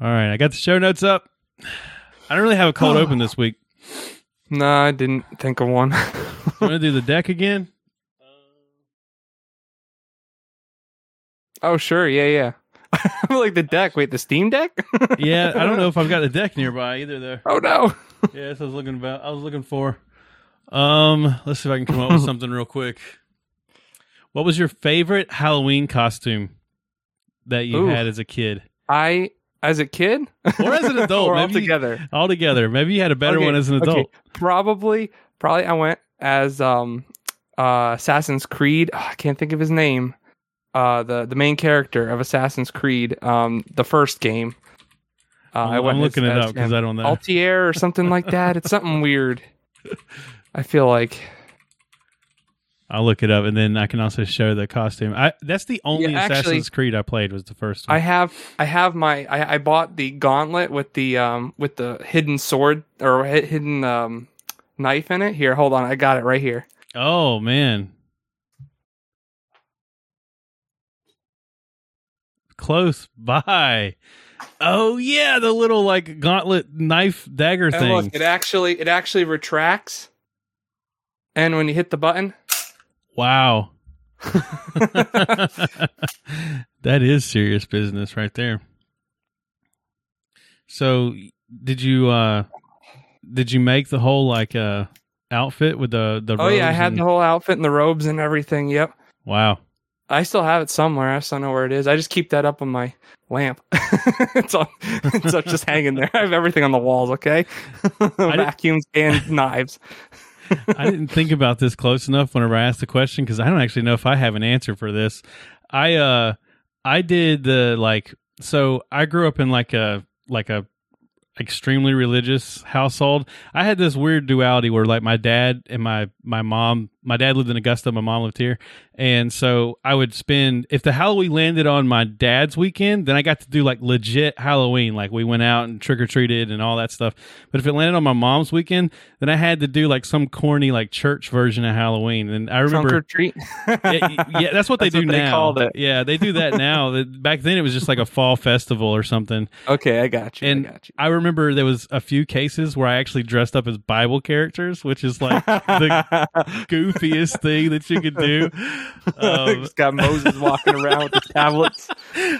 All right, I got the show notes up. I don't really have a cold open this week. No, I didn't think of one. Want to do the deck again? oh, sure. Yeah, yeah. I'm like the deck. Wait, the Steam Deck? Yeah, I don't know if I've got the deck nearby either. Though. oh no. What I was looking about. I was looking for. Um, let's see if I can come up with something real quick. What was your favorite Halloween costume that you Ooh. had as a kid I, as a kid, or as an adult? or all maybe together. all together. Maybe you had a better Okay, one as an adult. okay. Probably, probably I went as um, uh, Assassin's Creed. I can't think of his name. Uh, the the main character of Assassin's Creed, um, the first game. Uh, I'm, I went I'm looking as, it up because. I don't know. Altier or something like that. It's something weird. I feel like I'll look it up and then I can also show the costume. I that's the only Yeah, actually- Assassin's Creed I played was the first one. I have I have my I, I bought the gauntlet with the um with the hidden sword or hidden um knife in it. Here, hold on, I got it right here. oh man. Close by. Oh yeah, the little like gauntlet knife dagger And thing. look, it actually it actually retracts. And when you hit the button, Wow. that is serious business right there. So, did you uh did you make the whole like uh outfit with the the oh yeah, I had and- the whole outfit and the robes and everything. Yep. Wow. I still have it somewhere. I still know where it is. I just keep that up on my lamp. it's all, it's all just hanging there. I have everything on the walls. Okay, vacuums and knives. I didn't think about this close enough whenever I asked the question because I don't actually know if I have an answer for this. I uh I did the like so I grew up in like a like a extremely religious household. I had this weird duality where like my dad and my my mom, my dad lived in Augusta, my mom lived here, and so I would spend if the Halloween landed on my dad's weekend, then I got to do like legit Halloween, like we went out and trick or treated and all that stuff. But if it landed on my mom's weekend, then I had to do like some corny like church version of Halloween. And I remember Trunk or treat. yeah, yeah, that's what they do what they now. it. Yeah, they do that now. Back then, it was just like a fall festival or something. Okay, I got you. And I got you. I remember there was a few cases where I actually dressed up as Bible characters, which is like the goofiest thing that you could do. Um, Just got Moses walking around with the tablets.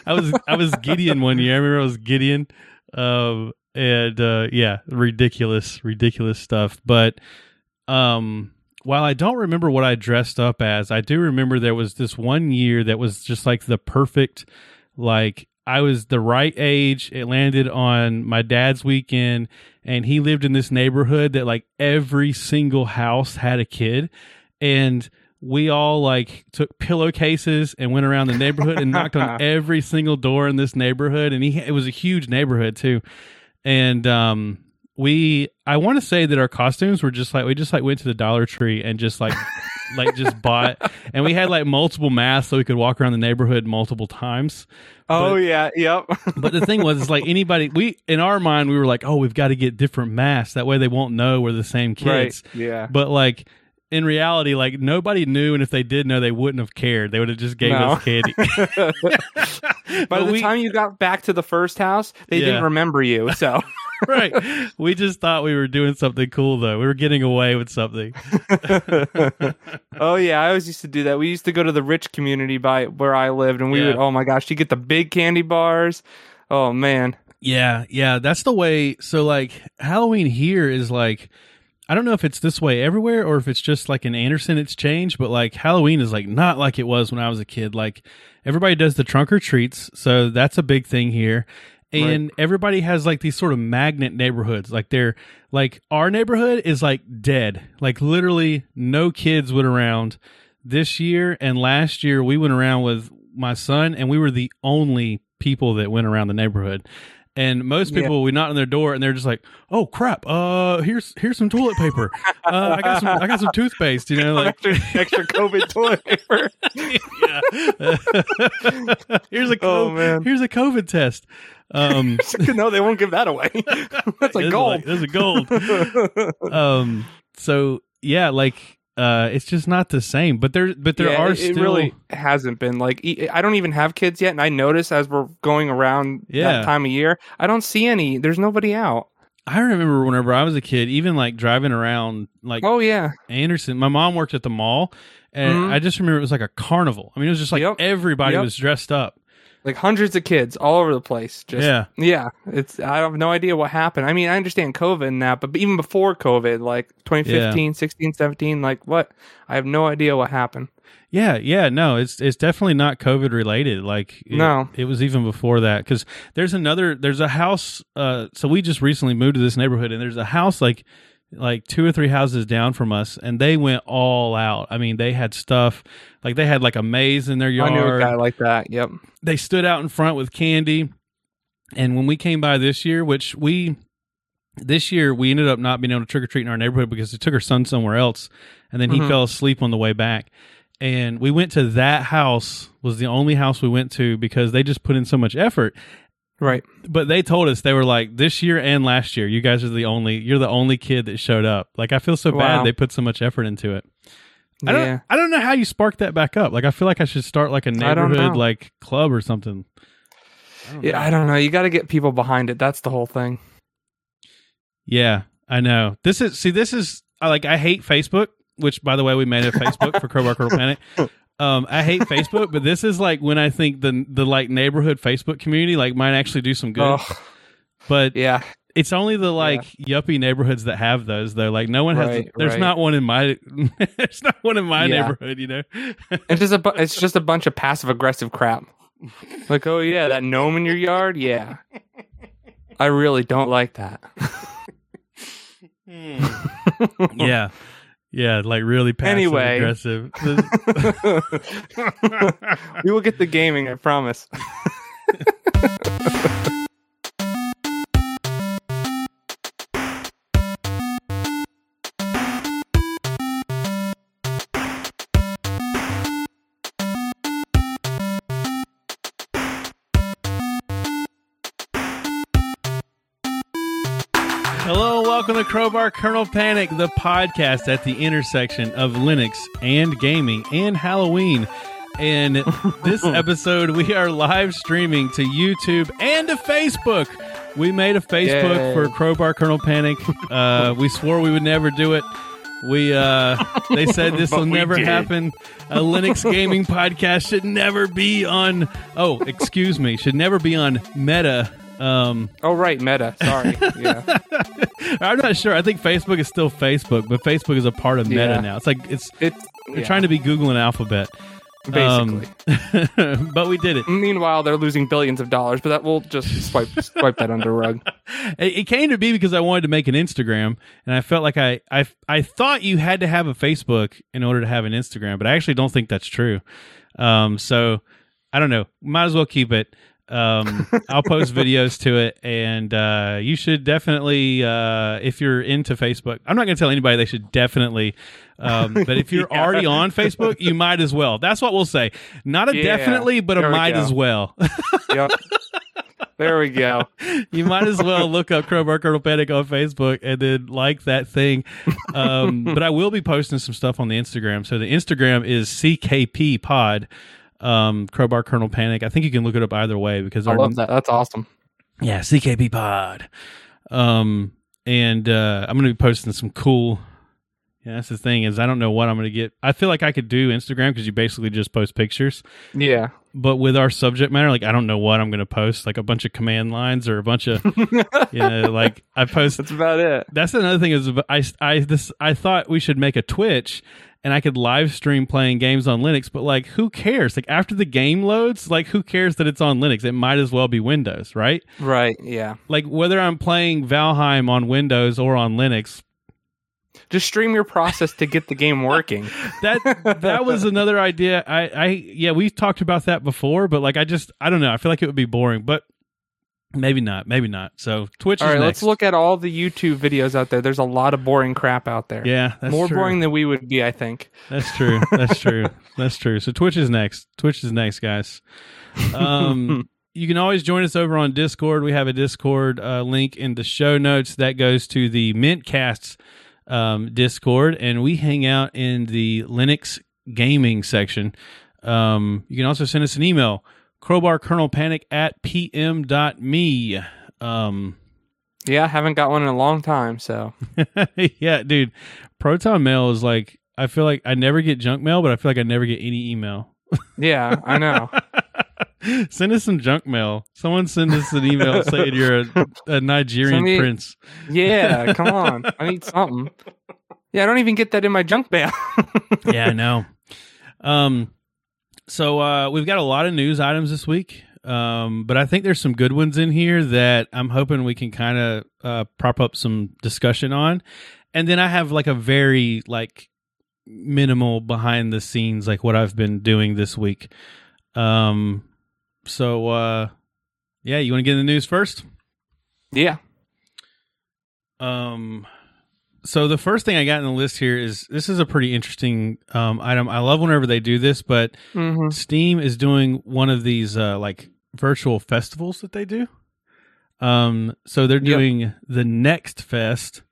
I was I was Gideon one year. I remember I was Gideon, um, and uh, yeah, ridiculous, ridiculous stuff. But um, while I don't remember what I dressed up as, I do remember there was this one year that was just like the perfect, like I was the right age. It landed on my dad's weekend, and he lived in this neighborhood that like every single house had a kid, and we all like took pillowcases and went around the neighborhood and knocked on every single door in this neighborhood and he it was a huge neighborhood too and um we i want to say that our costumes were just like we just like went to the dollar tree and just like like just bought and we had like multiple masks so we could walk around the neighborhood multiple times Oh But- yeah, yep. but the thing was, is like anybody, we in our mind, we were like, oh, we've got to get different masks. That way, they won't know we're the same kids. Right. Yeah. But like in reality, like nobody knew, and if they did know, they wouldn't have cared. They would have just gave No. us candy. By the we- time you got back to the first house, they Yeah. didn't remember you. So right? We just thought we were doing something cool, though. We were getting away with something. Oh yeah, I always used to do that. We used to go to the rich community by where I lived and we Yeah. would oh my gosh, you get the big candy bars. Oh man. Yeah, yeah, that's the way. So like Halloween here is like I don't know if it's this way everywhere or if it's just like in Anderson it's changed, but like Halloween is like not like it was when I was a kid. Like everybody does the trunk or treats, so that's a big thing here. And everybody has like these sort of magnet neighborhoods. Like they're like our neighborhood is like dead. Like literally no kids went around this year and last year we went around with my son and we were the only people that went around the neighborhood. And most Yeah. people we knock on their door and they're just like, "Oh crap! Uh, here's here's some toilet paper. Uh, I got some I got some toothpaste. You know, like extra, extra COVID toilet paper. yeah. here's a Oh, COVID, man. here's a COVID test. Um, no, they won't give that away. That's like is gold. this is gold. um, so yeah, like uh, it's just not the same. But there, but there Yeah, are it, still. it really hasn't been like I don't even have kids yet, and I notice as we're going around Yeah. that time of year, I don't see any. There's nobody out. I remember whenever I was a kid, even like driving around like Oh yeah, Anderson. My mom worked at the mall, and Mhm. I just remember it was like a carnival. I mean, it was just like Yep. everybody Yep. was dressed up. Like hundreds of kids all over the place. Just yeah, yeah, it's I have no idea what happened. I mean, I understand COVID and that, but even before COVID, like 2015, 16, 17, like what? I have no idea what happened. yeah, yeah. No, it's it's definitely not COVID related. Like it, No. it was even before that because there's another there's a house. Uh, so we just recently moved to this neighborhood, and there's a house like like two or three houses down from us, and they went all out. I mean, they had stuff like they had like a maze in their yard. I knew a guy like that. Yep. they stood out in front with candy. And when we came by this year, which we this year we ended up not being able to trick or treat in our neighborhood because they took her son somewhere else, and then he Mhm. fell asleep on the way back. And we went to that house was the only house we went to because they just put in so much effort. Right. But they told us they were like this year and last year, you guys are the only you're the only kid that showed up. Like I feel so Wow. bad they put so much effort into it. I don't yeah. I don't know how you spark that back up. Like I feel like I should start like a neighborhood like club or something. I Yeah, know. I don't know. You got to get people behind it. That's the whole thing. Yeah, I know. This is see. This is I like. I hate Facebook. Which, by the way, we made a Facebook for Crowbar Kernel Panic. Um, I hate Facebook, but this is like when I think the the like neighborhood Facebook community like might actually do some good. Oh, But yeah. it's only the like yuppie neighborhoods that have those though. Like no one has. Right, there's right. not one in my. there's not one in my Yeah. neighborhood. You know. It's just a bu- it's just a bunch of passive aggressive crap. Like, oh yeah, that gnome in your yard, yeah. I really don't like that. yeah. Yeah, like really passive Anyway. aggressive. we will get the gaming, I promise. welcome to Crowbar Kernel Panic, the podcast at the intersection of Linux and gaming and Halloween. And this episode, we are live streaming to YouTube and to Facebook. We made a Facebook Yay. for Crowbar Kernel Panic. Uh, we swore we would never do it. We uh, they said this will never did. happen. A Linux gaming podcast should never be on. Oh, excuse me, should never be on Meta. Um, Oh right, meta. Sorry. Yeah. I'm not sure. I think Facebook is still Facebook, but Facebook is a part of Meta Yeah. now. It's like it's It's they're yeah, trying to be Google and Alphabet. basically. Um, but we did it. Meanwhile, they're losing billions of dollars, but that will just swipe swipe that under the rug. It it came to be because I wanted to make an Instagram, and I felt like I I I thought you had to have a Facebook in order to have an Instagram, but I actually don't think that's true. Um, so I don't know. Might as well keep it. Um, I'll post videos to it, and uh, you should definitely, uh, if you're into Facebook, I'm not going to tell anybody they should definitely, um, but if you're Yeah. already on Facebook, you might as well. That's what we'll say. Not a Yeah, definitely, but a there we might go. as well. Yep. There we go. you might as well look up Crowbar Panic on Facebook and then like that thing. Um, but I will be posting some stuff on the Instagram. So the Instagram is CKP Pod, um, Crowbar Kernel Panic. I think you can look it up either way because I love that. That's awesome. yeah CKP Pod. Um, and uh, I'm going to be posting some cool. Yeah, that's the thing is I don't know what I'm going to get. I feel like I could do Instagram because you basically just post pictures Yeah. but with our subject matter, like I don't know what I'm going to post, like a bunch of command lines or a bunch of, you know, like I post. That's about it. That's another thing is I I this I thought we should make a Twitch and I could live stream playing games on Linux, but like who cares? Like after the game loads, like who cares that it's on Linux? It might as well be Windows, right? Right. Yeah. Like whether I'm playing Valheim on Windows or on Linux, Just stream your process to get the game working. that that was another idea. I, I yeah, we've talked about that before, but like I just I don't know. I feel like it would be boring, but maybe not, maybe not. So Twitch All is right, let's look at all the YouTube videos out there. There's a lot of boring crap out there. Yeah, More true. boring than we would be, I think. That's true. That's true. That's true. So Twitch is next. Twitch is next, guys. Um, you can always join us over on Discord. We have a Discord uh, link in the show notes that goes to the Mintcasts um, Discord, and we hang out in the Linux gaming section. Um, you can also send us an email, crowbarkernelpanic at pm.me. Um, Yeah, I haven't got one in a long time, so yeah, dude. Proton mail is like I feel like I never get junk mail, but I feel like I never get any email. yeah, I know. send us some junk mail. Someone send us an email saying you're a, a Nigerian me- prince. Yeah, come on. I need something. Yeah, I don't even get that in my junk mail. yeah, I know. Um, so uh, we've got a lot of news items this week, um, but I think there's some good ones in here that I'm hoping we can kind of uh, prop up some discussion on. And then I have like a very like minimal behind the scenes, like what I've been doing this week. Um, so uh, yeah, you want to get in the news first? yeah. Um, so the first thing I got in the list here is this is a pretty interesting um, item. I love whenever they do this, but hmm Steam is doing one of these uh, like virtual festivals that they do. Um, so they're Yep. doing the Next Fest.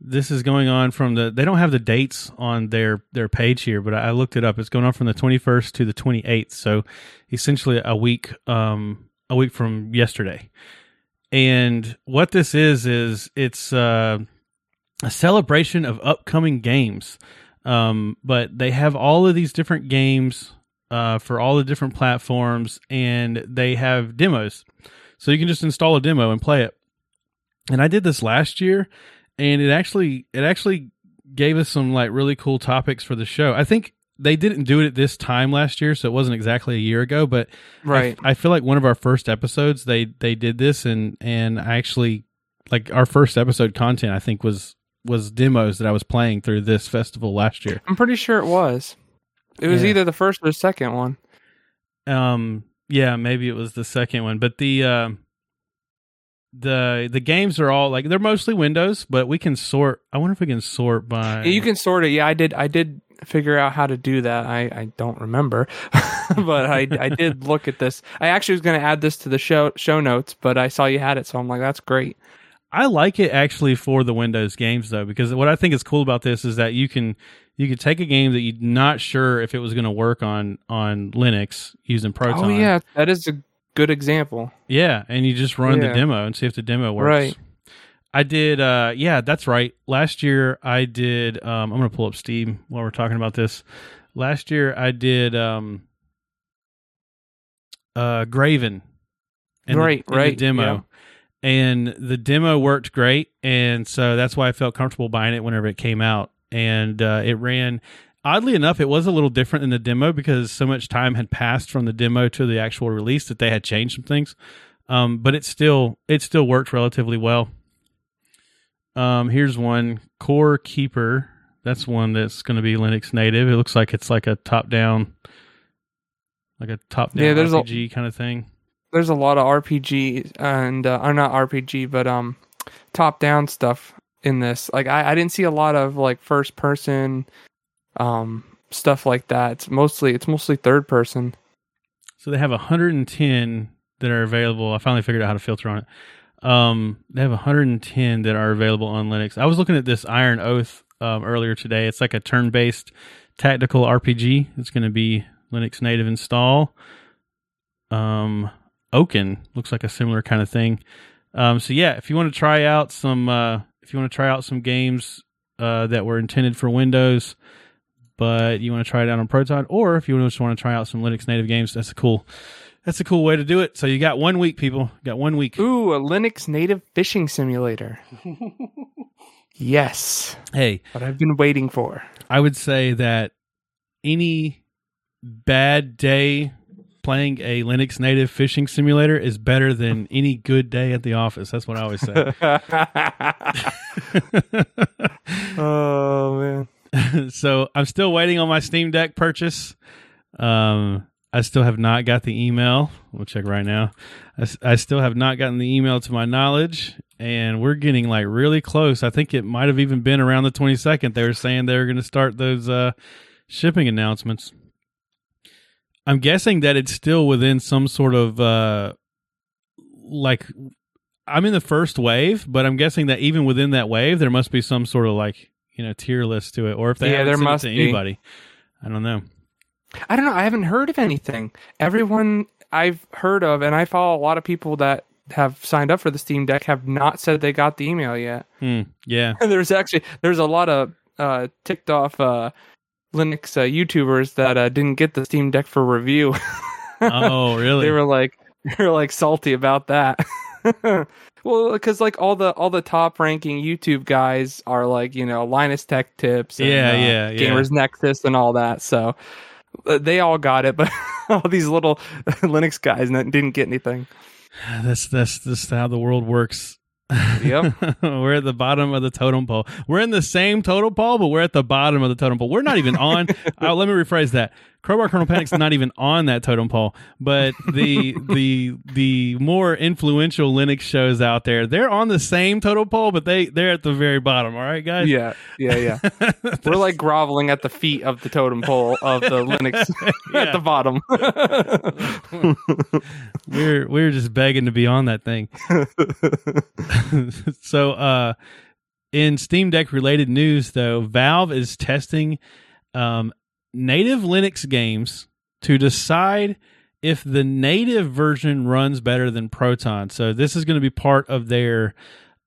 This is going on from the. They don't have the dates on their their page here, but I looked it up. It's going on from the 21st to the 28th. So essentially a week um a week from yesterday. And what this is is it's uh, a celebration of upcoming games. Um, but they have all of these different games uh, for all the different platforms, and they have demos. So you can just install a demo and play it. And I did this last year, and it actually it actually gave us some like really cool topics for the show. I think they didn't do it at this time last year, so it wasn't exactly a year ago, but I- Right. I, feel like one of our first episodes they they did this and and I actually like our first episode content I think was was demos that I was playing through this festival last year. I'm pretty sure it was. It was Yeah. either the first or the second one. Um yeah, maybe it was the second one, but the um the the games are all like they're mostly Windows, but we can sort. I wonder if we can sort by. Yeah, you can sort it. Yeah, I did. I did figure out how to do that. I, I don't remember, but I I did look at this. I actually was going to add this to the show show notes, but I saw you had it, so I'm like, that's great. I like it actually for the Windows games though, because what I think is cool about this is that you can you can take a game that you're not sure if it was going to work on on Linux using Proton. Oh yeah, that is a good example. yeah, and you just run Yeah. the demo and see if the demo works. Right. I did. uh Yeah, that's right. Last year I did. um I'm going to pull up Steam while we're talking about this. Last year I did. um uh Graven. in the- Right, the right, demo. yeah. And the demo worked great, and so that's why I felt comfortable buying it whenever it came out. And uh, it ran. Oddly enough, it was a little different in the demo because so much time had passed from the demo to the actual release that they had changed some things. Um, but it still it still worked relatively well. Um, here's one Core Keeper. That's one that's going to be Linux native. It looks like it's like a top down, like a top down Yeah, there's a- RPG kind of thing. There's a lot of RPG and uh, not RPG, but um, top down stuff in this. Like I, I didn't see a lot of like first person, um, stuff like that. It's mostly it's mostly third person. So they have 110 that are available. I finally figured out how to filter on it. Um, they have 110 that are available on Linux. I was looking at this Iron Oath um, earlier today. It's like a turn-based tactical RPG. It's going to be Linux native install. Um, Oaken looks like a similar kind of thing. Um, so yeah, if you want to try out some, uh, if you want to try out some games uh, that were intended for Windows, but you want to try it out on Proton, or if you just want to try out some Linux native games, that's a cool, that's a cool way to do it. So you got one week, people. You got one week. Ooh, a Linux native fishing simulator. yes, Hey, what I've been waiting for. I would say that any bad day playing a Linux native fishing simulator is better than any good day at the office. That's what I always say. oh man. so I'm still waiting on my Steam Deck purchase. Um, I still have not got the email. We'll check right now. I still have not gotten the email to my knowledge, and we're getting like really close. I think it might have even been around the 22nd. They were saying they were going to start those uh, shipping announcements. I'm guessing that it's still within some sort of uh, like I'm in the first wave, but I'm guessing that even within that wave, there must be some sort of like you know tier list to it, or if they Yeah, there must to be. anybody. I don't know. I don't know. I haven't heard of anything. Everyone I've heard of, and I follow a lot of people that have signed up for the Steam Deck have not said they got the email yet. Hmm. Yeah. And there's actually there's a lot of uh, ticked off uh, Linux uh, YouTubers that uh, didn't get the Steam Deck for review. Oh, really? they were like they were like salty about that. well, because like all the all the top ranking YouTube guys are like you know Linus Tech Tips, and, Yeah, uh, yeah, yeah. Gamers Nexus, and all that. So uh, they all got it, but all these little Linux guys didn't get anything. That's that's that's how the world works. Yep. we're at the bottom of the totem pole. We're in the same totem pole, but we're at the bottom of the totem pole. We're not even on. uh, let me rephrase that. Crowbar Kernel Panic's not even on that totem pole, but the the the more influential Linux shows out there, they're on the same totem pole, but they they're at the very bottom. All right, guys. Yeah, yeah, yeah. We're like groveling at the feet of the totem pole of the Linux at the bottom. we're we're just begging to be on that thing. so uh in Steam Deck related news though, Valve is testing um native Linux games to decide if the native version runs better than Proton. So this is going to be part of their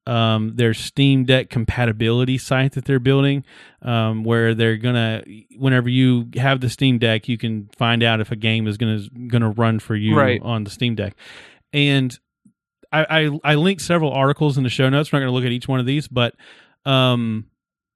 um, their Steam Deck compatibility site that they're building, um, where they're gonna whenever you have the Steam Deck, you can find out if a game is gonna gonna run for you Right. on the Steam Deck. And I, I I linked several articles in the show notes. We're not going to look at each one of these, but um,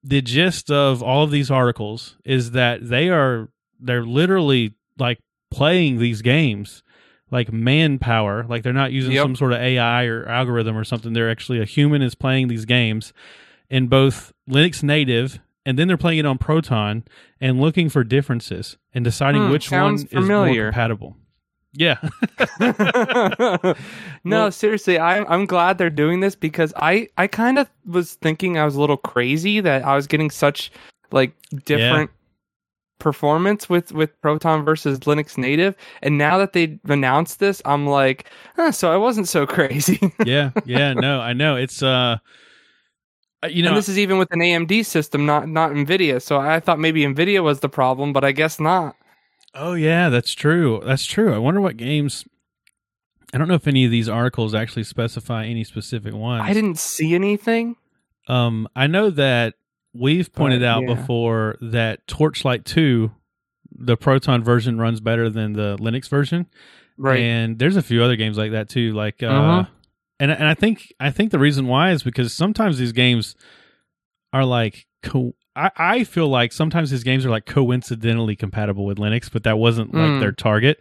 the gist of all of these articles is that they are they're literally like playing these games like manpower like they're not using Yep. some sort of ai or algorithm or something. They're actually a human is playing these games in both linux native and then they're playing it on proton and looking for differences and deciding Hmm, which one sounds is more compatible yeah no, Well- seriously, I'm I'm glad they're doing this because I I kind of was thinking I was a little crazy that I was getting such like different performance with with Proton versus Linux native, and now that they announced this, I'm like, huh, so I wasn't so crazy. yeah yeah no i know it's uh uh, you know and this is even with an AMD system, not not Nvidia. So I thought maybe Nvidia was the problem, but I guess not. Oh yeah, that's true. That's true. I wonder what games. I don't know if any of these articles actually specify any specific ones. I didn't see anything. Um, I know that we've pointed But, out yeah. before that Torchlight Two, the Proton version runs better than the Linux version, Right. and there's a few other games like that too. Like, uh, Uh-huh. and and I think I think the reason why is because sometimes these games are like co- I, I feel like sometimes these games are like coincidentally compatible with Linux, but that wasn't like Mm. their target.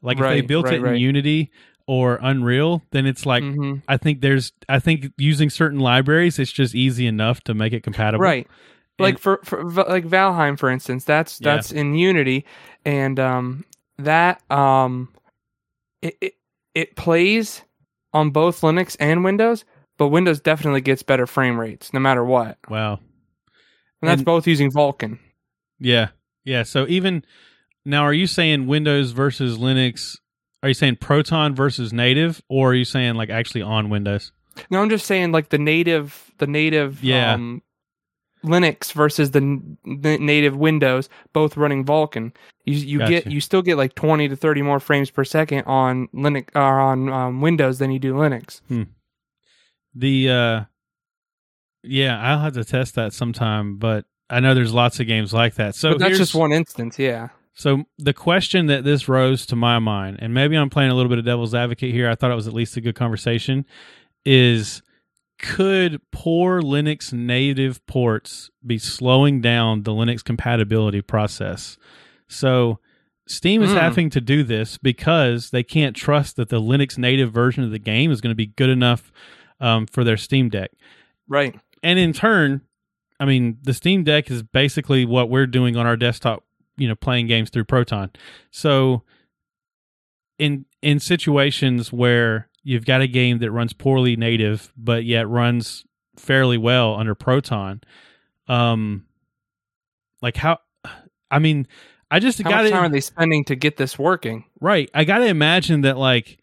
Like if they built right, it in right. Unity or Unreal, then it's like Mhm. I think there's I think using certain libraries, it's just easy enough to make it compatible. Right. Like for, for like Valheim, for instance, that's Yeah. that's in Unity, and um, that um, it, it it plays on both Linux and Windows, but Windows definitely gets better frame rates no matter what, Wow. And that's And- both using Vulkan. Yeah. Yeah. So even now, are you saying Windows versus Linux? Are you saying Proton versus native, or are you saying like actually on Windows? No, I'm just saying like the native the native Yeah. um, Linux versus the n- native Windows, both running Vulkan. You you get you still get like 20 to 30 more frames per second on Linux or on um, Windows than you do Linux. The uh yeah, I'll have to test that sometime, but I know there's lots of games like that. So but that's just one instance, yeah. So the question that this rose to my mind, and maybe I'm playing a little bit of devil's advocate here. I thought it was at least a good conversation. Is could poor Linux native ports be slowing down the Linux compatibility process? So Steam is Hmm. having to do this because they can't trust that the Linux native version of the game is going to be good enough um, for their Steam Deck Right. And in turn, I mean, the Steam Deck is basically what we're doing on our desktop, you know, playing games through Proton. So in in situations where you've got a game that runs poorly native but yet runs fairly well under Proton, um like how I mean, I just How got much time are to they spending to get this working? right. I got to imagine that like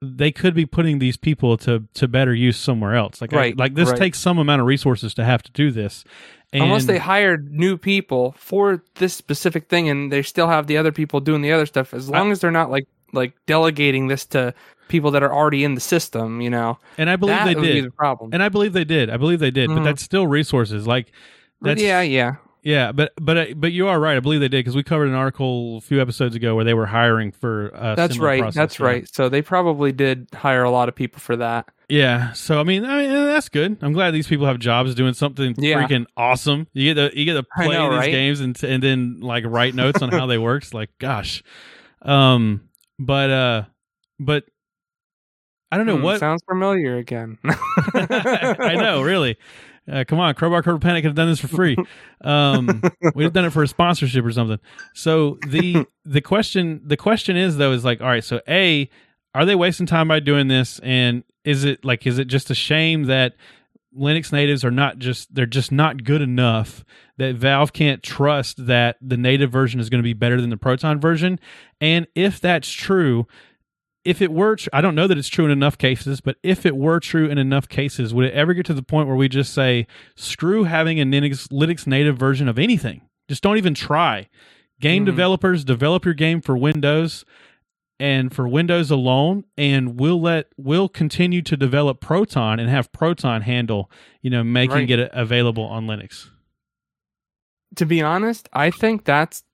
they could be putting these people to to better use somewhere else. Like I- Right, like this right. takes some amount of resources to have to do this. And Unless they hired new people for this specific thing, and they still have the other people doing the other stuff. As long as they're not like like delegating this to people that are already in the system, you know, and I believe they would be did. the problem. And I believe they did. I believe they did. But Mhm. that's still resources. Like that's yeah, yeah, Yeah, but but but you are right. I believe they did because we covered an article a few episodes ago where they were hiring for. That's right. process, That's yeah. right. So they probably did hire a lot of people for that. Yeah. So I mean, I mean, that's good. I'm glad these people have jobs doing something Yeah. freaking awesome. You get to you get to play know, these right? games and and then like write notes on how they work. It's like, gosh. Um. But uh. But I don't know Hmm, what. sounds familiar again. I know, really. Uh, come on, Crowbar Crowbar Panic could have done this for free. Um, we'd have done it for a sponsorship or something. So the the question the question is though is like, all right, so a are they wasting time by doing this, and is it like is it just a shame that Linux natives are not just they're just not good enough that Valve can't trust that the native version is going to be better than the Proton version, and if that's true, if it were tr- i don't know that it's true in enough cases but if it were true in enough cases would it ever get to the point where we just say screw having a linux, linux native version of anything just don't even try game Mhm. developers develop your game for windows and for windows alone and we'll let we'll continue to develop proton and have proton handle you know making Right. it available on linux to be honest, I think that's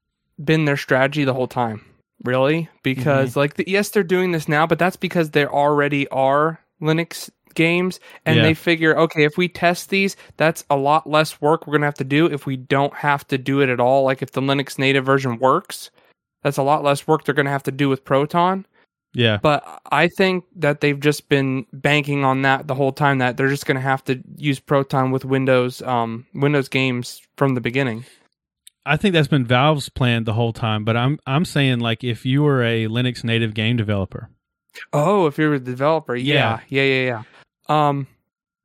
been their strategy the whole time. Really, because Mm-hmm. like the, yes, they're doing this now, but that's because there already are Linux games, and Yeah. they figure, okay, if we test these, that's a lot less work we're gonna have to do if we don't have to do it at all. Like if the Linux native version works, that's a lot less work they're gonna have to do with Proton. yeah But I think that they've just been banking on that the whole time. That they're just gonna have to use Proton with Windows, um, Windows games from the beginning. I think that's been Valve's plan the whole time, but I'm I'm saying like if you were a Linux native game developer, Oh, if you're a developer, yeah, yeah, yeah, yeah. Um,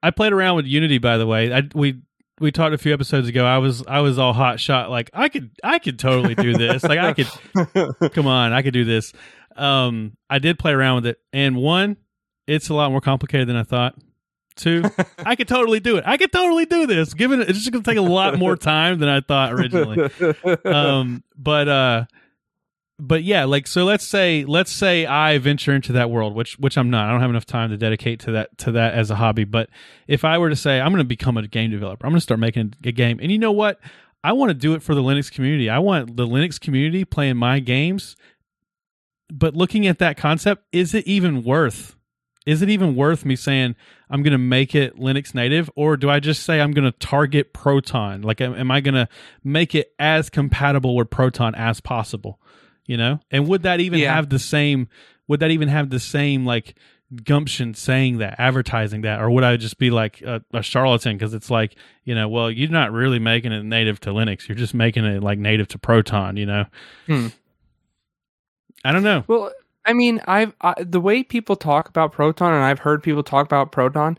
I played around with Unity by the way. I we we talked a few episodes ago. I was I was all hot shot like I could I could totally do this. like I could come on, I could do this. Um I did play around with it and one it's a lot more complicated than I thought. Two, I could totally do it. I could totally do this. Given it's just going to take a lot more time than I thought originally. um but uh but yeah like so let's say let's say i venture into that world which which i'm not. I don't have enough time to dedicate to that to that as a hobby. But if i were to say i'm going to become a game developer. I'm going to start making a game. And you know what? I want to do it for the linux community. I want the linux community playing my games. But looking at that concept is it even worth is it even worth me saying I'm going to make it Linux native, or do I just say I'm going to target Proton? Like, am, am I going to make it as compatible with Proton as possible? You know, and would that even Yeah. have the same? Would that even have the same like gumption saying that, advertising that, or would I just be like a, a charlatan because it's like you know, well, you're not really making it native to Linux, you're just making it like native to Proton. You know, Hmm. I don't know. well, I mean, I've I, the way people talk about Proton, and I've heard people talk about Proton.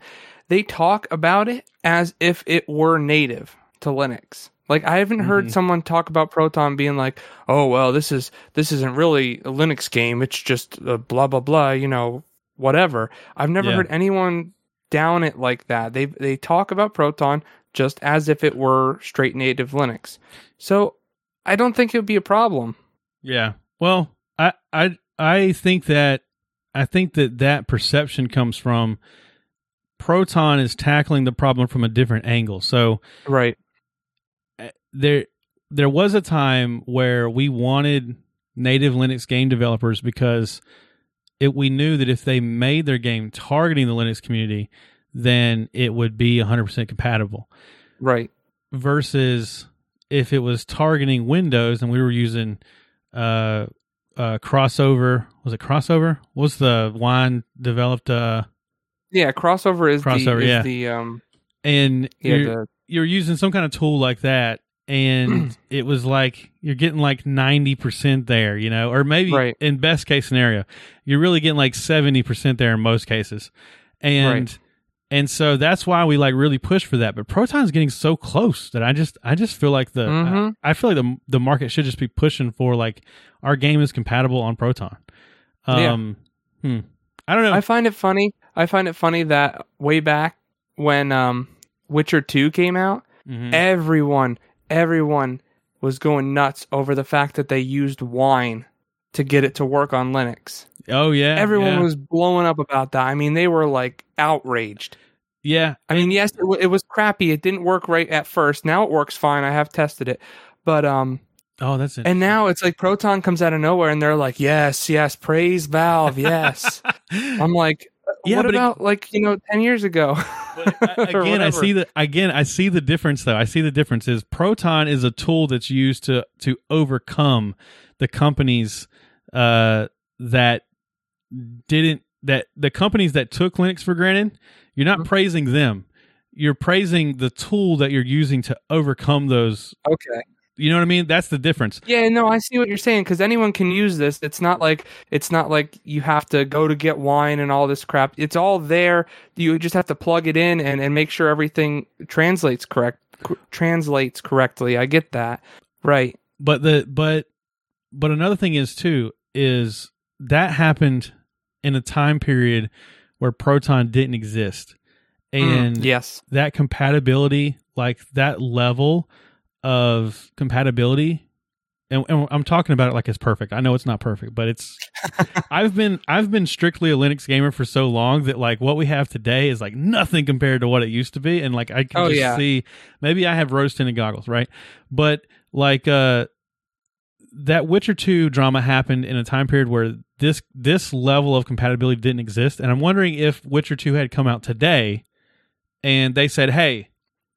They talk about it as if it were native to Linux. Like I haven't heard Mhm. someone talk about Proton being like, "Oh well, this is this isn't really a Linux game. It's just a blah blah blah." You know, whatever. I've never Yeah. heard anyone down it like that. They they talk about Proton just as if it were straight native Linux. So I don't think it would be a problem. Yeah. Well, I I I think that I think that that perception comes from Proton is tackling the problem from a different angle. So Right. there there was a time where we wanted native Linux game developers because it we knew that if they made their game targeting the Linux community, then it would be 100% compatible. Right. versus if it was targeting Windows and we were using uh, uh, crossover. Was it crossover? What was the wine developed? Uh, Yeah, crossover is Crossover, the is yeah. the um and yeah you're, the you're using some kind of tool like that, and it was like you're getting like ninety percent there, you know, or maybe Right. in best case scenario, you're really getting like seventy percent there in most cases, and. Right. And so that's why we like really push for that. But Proton's getting so close that I just I just feel like the Mhm. I, I feel like the the market should just be pushing for like our game is compatible on Proton. Yeah. Um, hmm. I don't know. I find it funny. I find it funny that way back when um, Witcher Two came out, Mhm. everyone, everyone was going nuts over the fact that they used wine to get it to work on Linux. Oh yeah, Everyone yeah. was blowing up about that. I mean, they were like outraged. yeah. I mean, yes, it, w- it was crappy. It didn't work right at first. Now it works fine. I have tested it, but um, Oh, that's it. and now it's like Proton comes out of nowhere, and they're like, "Yes, yes, praise Valve, yes." I'm like, Yeah, what but it- about like you know ten years ago? But I- again, I see the again I see the difference though. I see the difference is Proton is a tool that's used to to overcome the companies uh, that didn't that the companies that took Linux for granted. You're not Mhm. praising them. You're praising the tool that you're using to overcome those. Okay. You know what I mean? That's the difference. Yeah, no, I see what you're saying because anyone can use this. It's not like it's not like you have to go to get wine and all this crap. It's all there. You just have to plug it in and, and make sure everything translates correct translates correctly. I get that. Right. but the but but another thing is too is that happened in a time period where proton didn't exist. And Mm, yes. that compatibility like that level of compatibility and, and i'm talking about it like it's perfect. I know it's not perfect but it's i've been i've been strictly a linux gamer for so long that like what we have today is like nothing compared to what it used to be. And like i can Oh, just yeah. see maybe i have rose tinted goggles right? But like uh that witcher 2 drama happened in a time period where this this level of compatibility didn't exist. And i'm wondering if witcher 2 had come out today and they said hey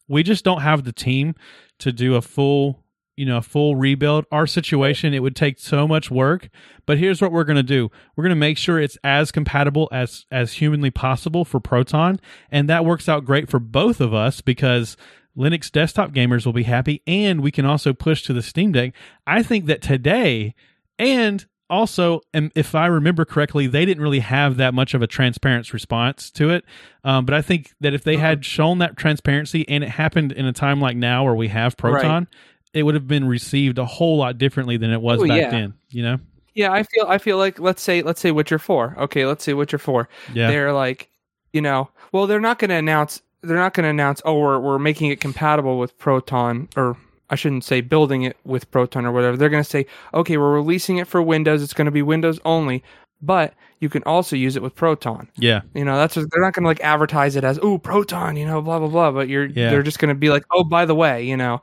we just don't have the team to do a full you know a full rebuild. Our situation it would take so much work but here's what we're going to do. We're going to make sure it's as compatible as as humanly possible for proton. And that works out great for both of us because linux desktop gamers will be happy and we can also push to the steam deck i think that today and also and if i remember correctly they didn't really have that much of a transparent response to it um, but i think that if they had shown that transparency and it happened in a time like now where we have proton it would have been received a whole lot differently than it was Oh, back yeah. then you know Yeah, I feel I feel like let's say let's say Witcher 4. Okay, let's say Witcher 4. yeah they're like, you know, well, they're not going to announce. They're not going to announce. Oh, we're we're making it compatible with Proton, or I shouldn't say building it with Proton or whatever. They're going to say, okay, we're releasing it for Windows. It's going to be Windows only, but you can also use it with Proton. yeah You know, that's what, they're not going to like advertise it as, oh, Proton, you know, blah blah blah. But you're Yeah. they're just going to be like, oh, by the way, you know,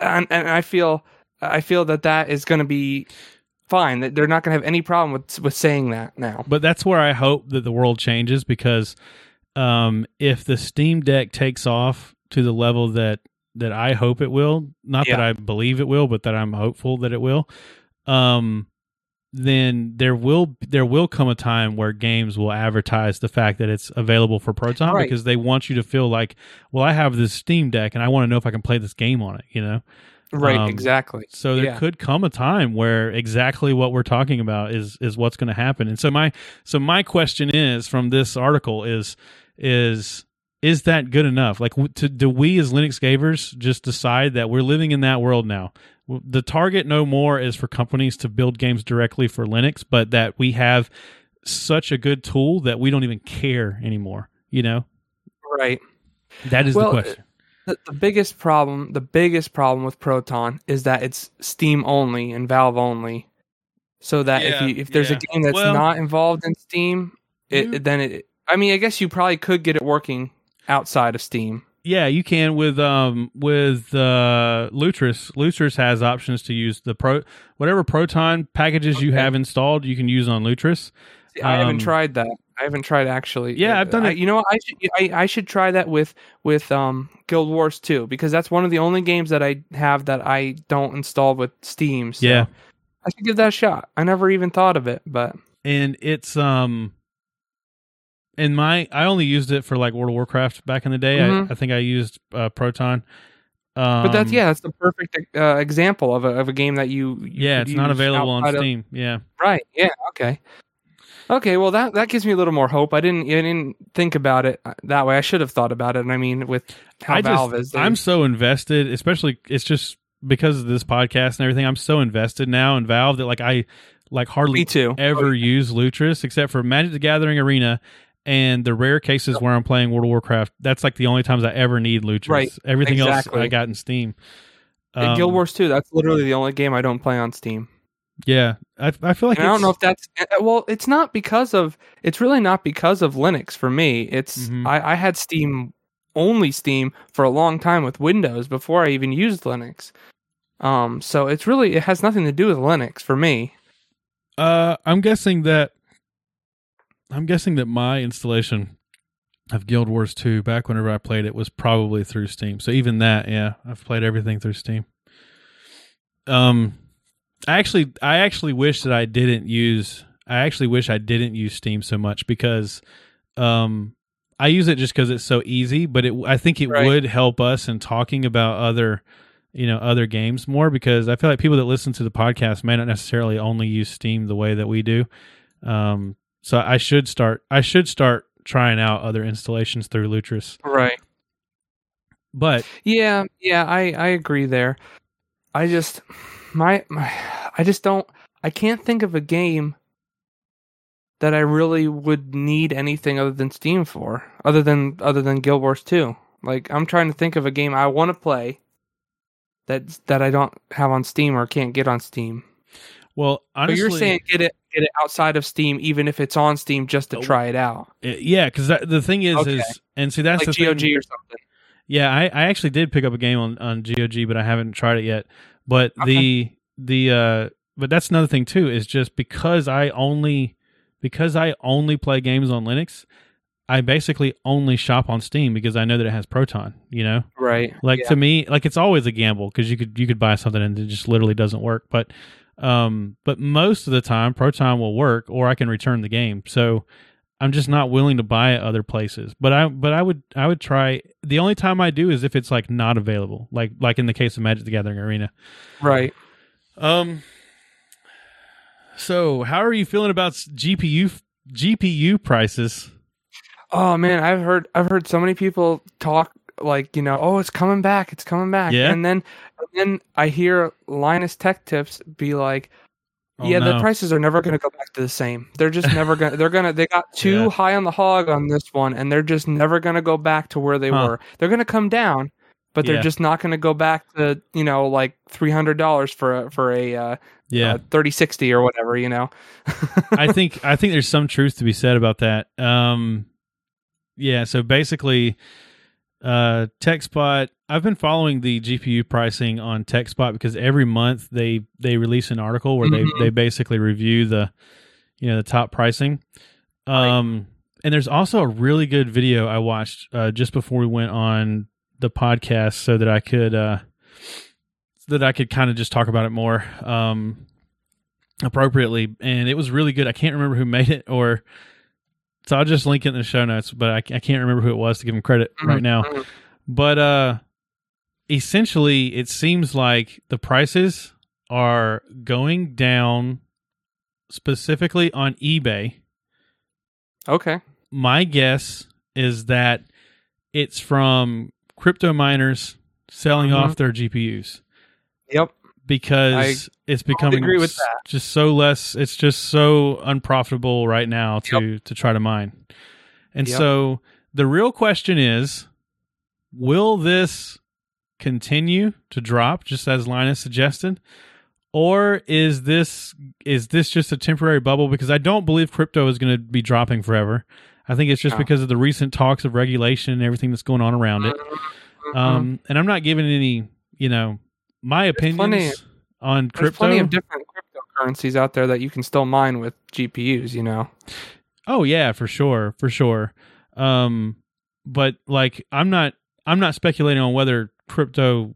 and and I feel I feel that that is going to be fine. That they're not going to have any problem with with saying that now. but that's where i hope that the world changes because um, if the steam deck takes off to the level that that i hope it will not that i believe it will but that i'm hopeful that it will um, then there will there will come a time where games will advertise the fact that it's available for proton Right. because they want you to feel like well i have this steam deck and i want to know if i can play this game on it you know Right, Um, exactly. so there Yeah. could come a time where exactly what we're talking about is is what's going to happen. And so my so my question is from this article is is is that good enough? Like to, do we as Linux gamers just decide that we're living in that world now? The target no more is for companies to build games directly for Linux, but that we have such a good tool that we don't even care anymore, you know? Right. That is Well, the question. The, the biggest problem, the biggest problem with Proton is that it's Steam only and Valve only. So that Yeah, if you if there's yeah. a game that's Well- not involved in Steam, it You- then it. I mean, I guess you probably could get it working outside of Steam. Yeah, you can with um with uh Lutris. Lutris has options to use the pro whatever Proton packages you have installed, you can use on Lutris. See, I haven't Um, tried that. I haven't tried actually. Yeah, Uh, I've done I- it. You know? I should I, I should try that with with um Guild Wars 2 because that's one of the only games that I have that I don't install with Steam. So Yeah. I should give that a shot. I never even thought of it, but And it's um in my I only used it for like World of Warcraft back in the day. Mhm. I, I think I used uh, Proton. Um, but that's yeah, that's the perfect uh, example of a of a game that you, you Yeah, it's not available on outside of- Steam. yeah. right? Yeah. Okay. Okay. Well, that that gives me a little more hope. I didn't I didn't think about it uh, that way. I should have thought about it. And I mean, with how I Valve just is, they- I'm so invested, especially it's just because of this podcast and everything. I'm so invested now in Valve that like I like hardly Me too. ever use Lutris except for Magic the Gathering Arena and the rare cases where I'm playing World of Warcraft. That's like the only times I ever need Lutris. Right, Everything exactly. else I got in Steam. And Um, Guild Wars 2, that's literally the only game I don't play on Steam. Yeah, I, I feel like And I don't know if that's uh, well. It's not because of. It's really not because of Linux for me. It's Mhm. I, I had Steam only Steam for a long time with Windows before I even used Linux. Um, so it's really it has nothing to do with Linux for me. Uh, I'm guessing that I'm guessing that my installation of Guild Wars 2 back whenever I played it was probably through Steam. So even that, yeah, I've played everything through Steam. Um I actually I actually wish that I didn't use I actually wish I didn't use Steam so much because um I use it just cuz it's so easy, but it I think it Right. would help us in talking about other you know other games more because I feel like people that listen to the podcast may not necessarily only use Steam the way that we do. Um, so I should start. I should start trying out other installations through Lutris. Right. But Yeah, yeah, I I agree there. I just my, my I just don't I can't think of a game that I really would need anything other than Steam for, other than other than Guild Wars 2. Like I'm trying to think of a game I want to play that that I don't have on Steam or can't get on Steam. Well, honestly, but you're saying get it get it outside of Steam even if it's on Steam just to Oh, try it out. uh, yeah, because the thing is, Okay. is and see that's like the GOG thing. or something. Yeah, I, I actually did pick up a game on on GOG, but I haven't tried it yet. But the the uh, but that's another thing too is just because I only because I only play games on Linux, I basically only shop on Steam because I know that it has Proton. You know. Right. like Yeah. to me like it's always a gamble because you could you could buy something and it just literally doesn't work but um but most of the time proton will work or i can return the game. So i'm just not willing to buy it other places. But i but i would i would try the only time i do is if it's like not available. Like like in the case of magic the gathering arena. Right. um so how are you feeling about gpu gpu prices? Oh man, I've heard I've heard so many people talk like you know, oh, it's coming back, it's coming back, Yeah? and then and then I hear Linus Tech Tips be like, Oh, yeah, the prices are never going to go back to the same. They're just never going. to They're gonna. They got too Yeah. high on the hog on this one, and they're just never going to go back to where they Huh. were. They're going to come down, but they're Yeah. just not going to go back to you know like three hundred dollars for a for a uh, yeah uh, thirty sixty or whatever. You know. I think I think there's some truth to be said about that. Um, yeah. So basically, uh, TechSpot. I've been following the GPU pricing on TechSpot because every month they they release an article where Mhm. they they basically review the you know the top pricing. Um, and there's also a really good video I watched uh, just before we went on the podcast so that I could uh, so that I could kind of just talk about it more. Um, appropriately, and it was really good. I can't remember who made it, or so I'll just link it in the show notes. But I, I can't remember who it was to give him credit right now. Mhm. But uh, essentially, it seems like the prices are going down, specifically on eBay. Okay. My guess is that it's from crypto miners selling Mhm. off their GPUs Yep. because it's becoming agree with that. just so less it's just so unprofitable right now to to try to mine and Yep. so the real question is will this continue to drop just as linus suggested or is this is this just a temporary bubble because i don't believe crypto is going to be dropping forever i think it's just No. because of the recent talks of regulation and everything that's going on around it Mhm. um and i'm not giving any you know my opinions on There's plenty of different cryptocurrencies out there that you can still mine with GPUs. You know. Oh yeah, for sure, for sure. Um, but like, I'm not, I'm not speculating on whether crypto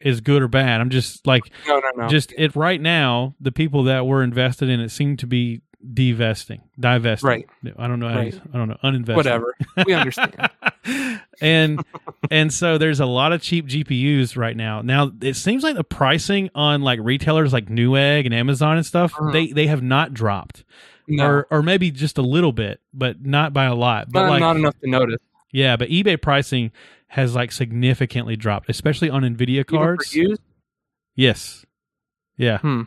is good or bad. I'm just like, No, no, no. just it right now. The people that were invested in it seem to be divesting, divesting. Right. I don't know. How Right. I don't know. Uninvested. Whatever. We understand. and and so there's a lot of cheap GPUs right now. Now it seems like the pricing on like retailers like Newegg and Amazon and stuff, Mhm. they they have not dropped No, or or maybe just a little bit, but not by a lot. But not, like not enough to notice. yeah, but eBay pricing has like significantly dropped, especially on Nvidia cards. Yes. Yeah. Hmm.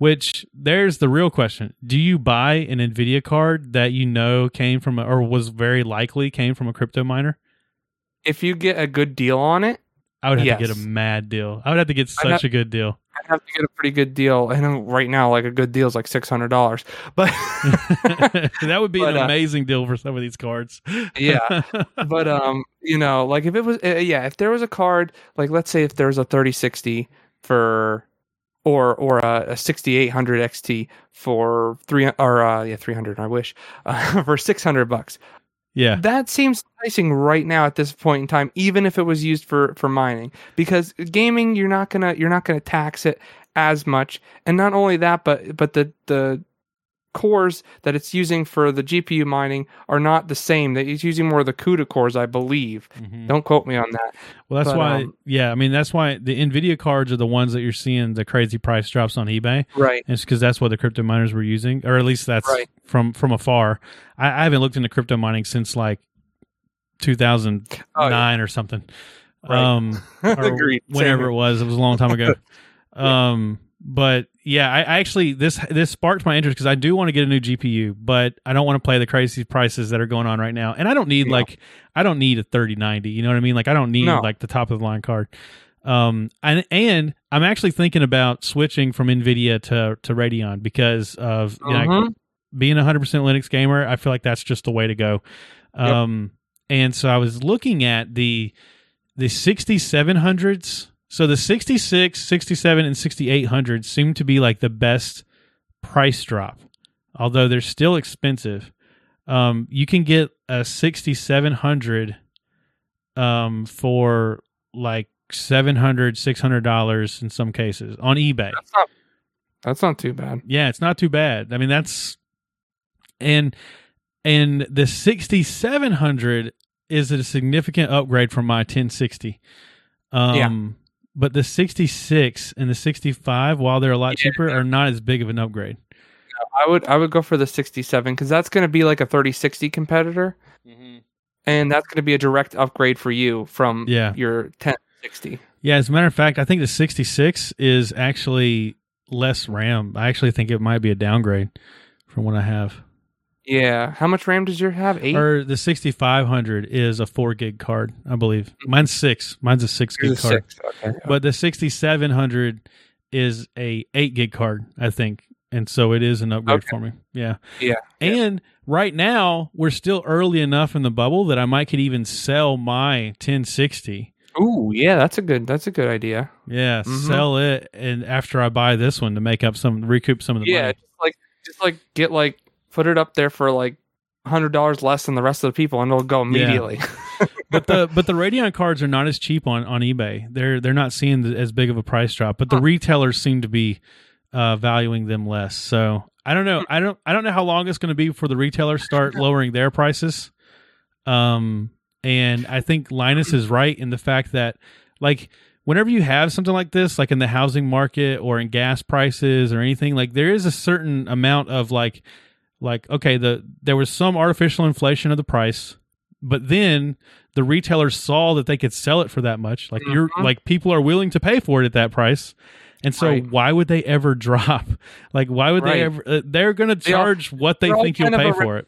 Which there's the real question: Do you buy an Nvidia card that you know came from a, or was very likely came from a crypto miner? If you get a good deal on it, I would have to get a mad deal. I would have to get such have- a good deal. I'd have to get a pretty good deal. And right now, like a good deal is like six hundred dollars. But that would be But, an uh, amazing deal for some of these cards. yeah, but um, you know, like if it was, uh, yeah, if there was a card, like let's say if there was a thirty sixty for, or or a, a sixty eight hundred XT for three or uh, yeah three hundred. I wish uh, for six hundred bucks. yeah. That seems pricing right now at this point in time, even if it was used for for mining, because gaming you're not gonna you're not gonna tax it as much, and not only that, but but the the cores that it's using for the GPU mining are not the same. That it's using more of the CUDA cores, I believe. Mhm. Don't quote me on that. Well, that's but, why. um, yeah, I mean that's why the Nvidia cards are the ones that you're seeing the crazy price drops on eBay. Right. It's because that's what the crypto miners were using, or at least that's Right. from from afar. I, I haven't looked into crypto mining since like 2009 or something. Right. Um, or whenever it was, it was a long time ago. um, but yeah, I, I actually this this sparked my interest because I do want to get a new GPU, but I don't want to play the crazy prices that are going on right now, and I don't need No. like I don't need a 3090. You know what I mean? Like I don't need No. like the top of the line card. Um, and and I'm actually thinking about switching from Nvidia to to Radeon because of you know, Mhm. being a 100% Linux gamer, I feel like that's just the way to go. Um, and so I was looking at the the 6700s. So the 66, 67 and 6800 seem to be like the best price drop. Although they're still expensive. Um, you can get a 6700 um for like 700 600 dollars in some cases on eBay. That's not. That's not too bad. Yeah, it's not too bad. I mean, that's and and the 6700 is a significant upgrade from my 1060. Um but the 66 and the 65 while they're a lot Yeah. cheaper are not as big of an upgrade. I would I would go for the 67 because that's going to be like a 3060 competitor, mm-hmm. and that's going to be a direct upgrade for you from Yeah. your 1060. Yeah, as a matter of fact, I think the 66 is actually less RAM. I actually think it might be a downgrade from what I have. Yeah. How much RAM does your have? Eight. Or the 6500 is a 4 gig card, I believe. Mine's 6. Mine's a 6 gig card. six. Okay. But the 6700 is a 8 gig card, I think. And so it is an upgrade Okay. for me. Yeah. Yeah, yeah. And right now, we're still early enough in the bubble that I might could even sell my 1060. Ooh, yeah, that's a good that's a good idea. Yeah, Mhm. sell it and after I buy this one to make up some recoup some of the Yeah, money. just like just like get like put it up there for like hundred dollars less than the rest of the people, and it'll go immediately. but the but the Radeon cards are not as cheap on on eBay. They're they're not seeing the, as big of a price drop, but the Huh. retailers seem to be uh, valuing them less. So I don't know. I don't I don't know how long it's going to be before the retailers start lowering their prices. Um, and I think Linus is right in the fact that like whenever you have something like this, like in the housing market or in gas prices or anything, like there is a certain amount of like like okay the there was some artificial inflation of the price but then the retailers saw that they could sell it for that much. Like you're Mhm. like people are willing to pay for it at that price. And so Right. why would they ever drop? Like why would they ever uh, they're going to They all- charge what they think you'll pay for it.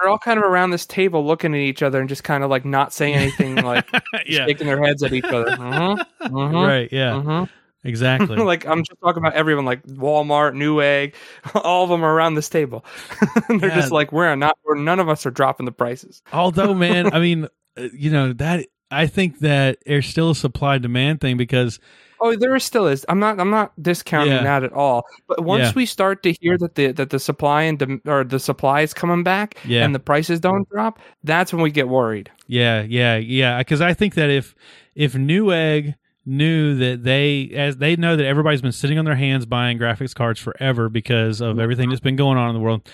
They're all kind of around this table looking at each other and just kind of like not saying anything, like yeah. shaking their heads at each other. Mm-hmm, mm-hmm, right yeah. Mhm. Exactly like I'm just talking about everyone, like Walmart, Newegg, all of them are around this table. They're Yeah. just like we're not, we're none of us are dropping the prices. although man i mean uh, you know that i think that there's still a supply demand thing because Oh, there still is. I'm not. I'm not discounting Yeah. that at all. But once Yeah. we start to hear that the that the supply and dem- or the supply is coming back and the prices don't drop, that's when we get worried. Yeah, yeah, yeah. Because I think that if if Newegg knew that they as they know that everybody's been sitting on their hands buying graphics cards forever because of everything that's been going on in the world,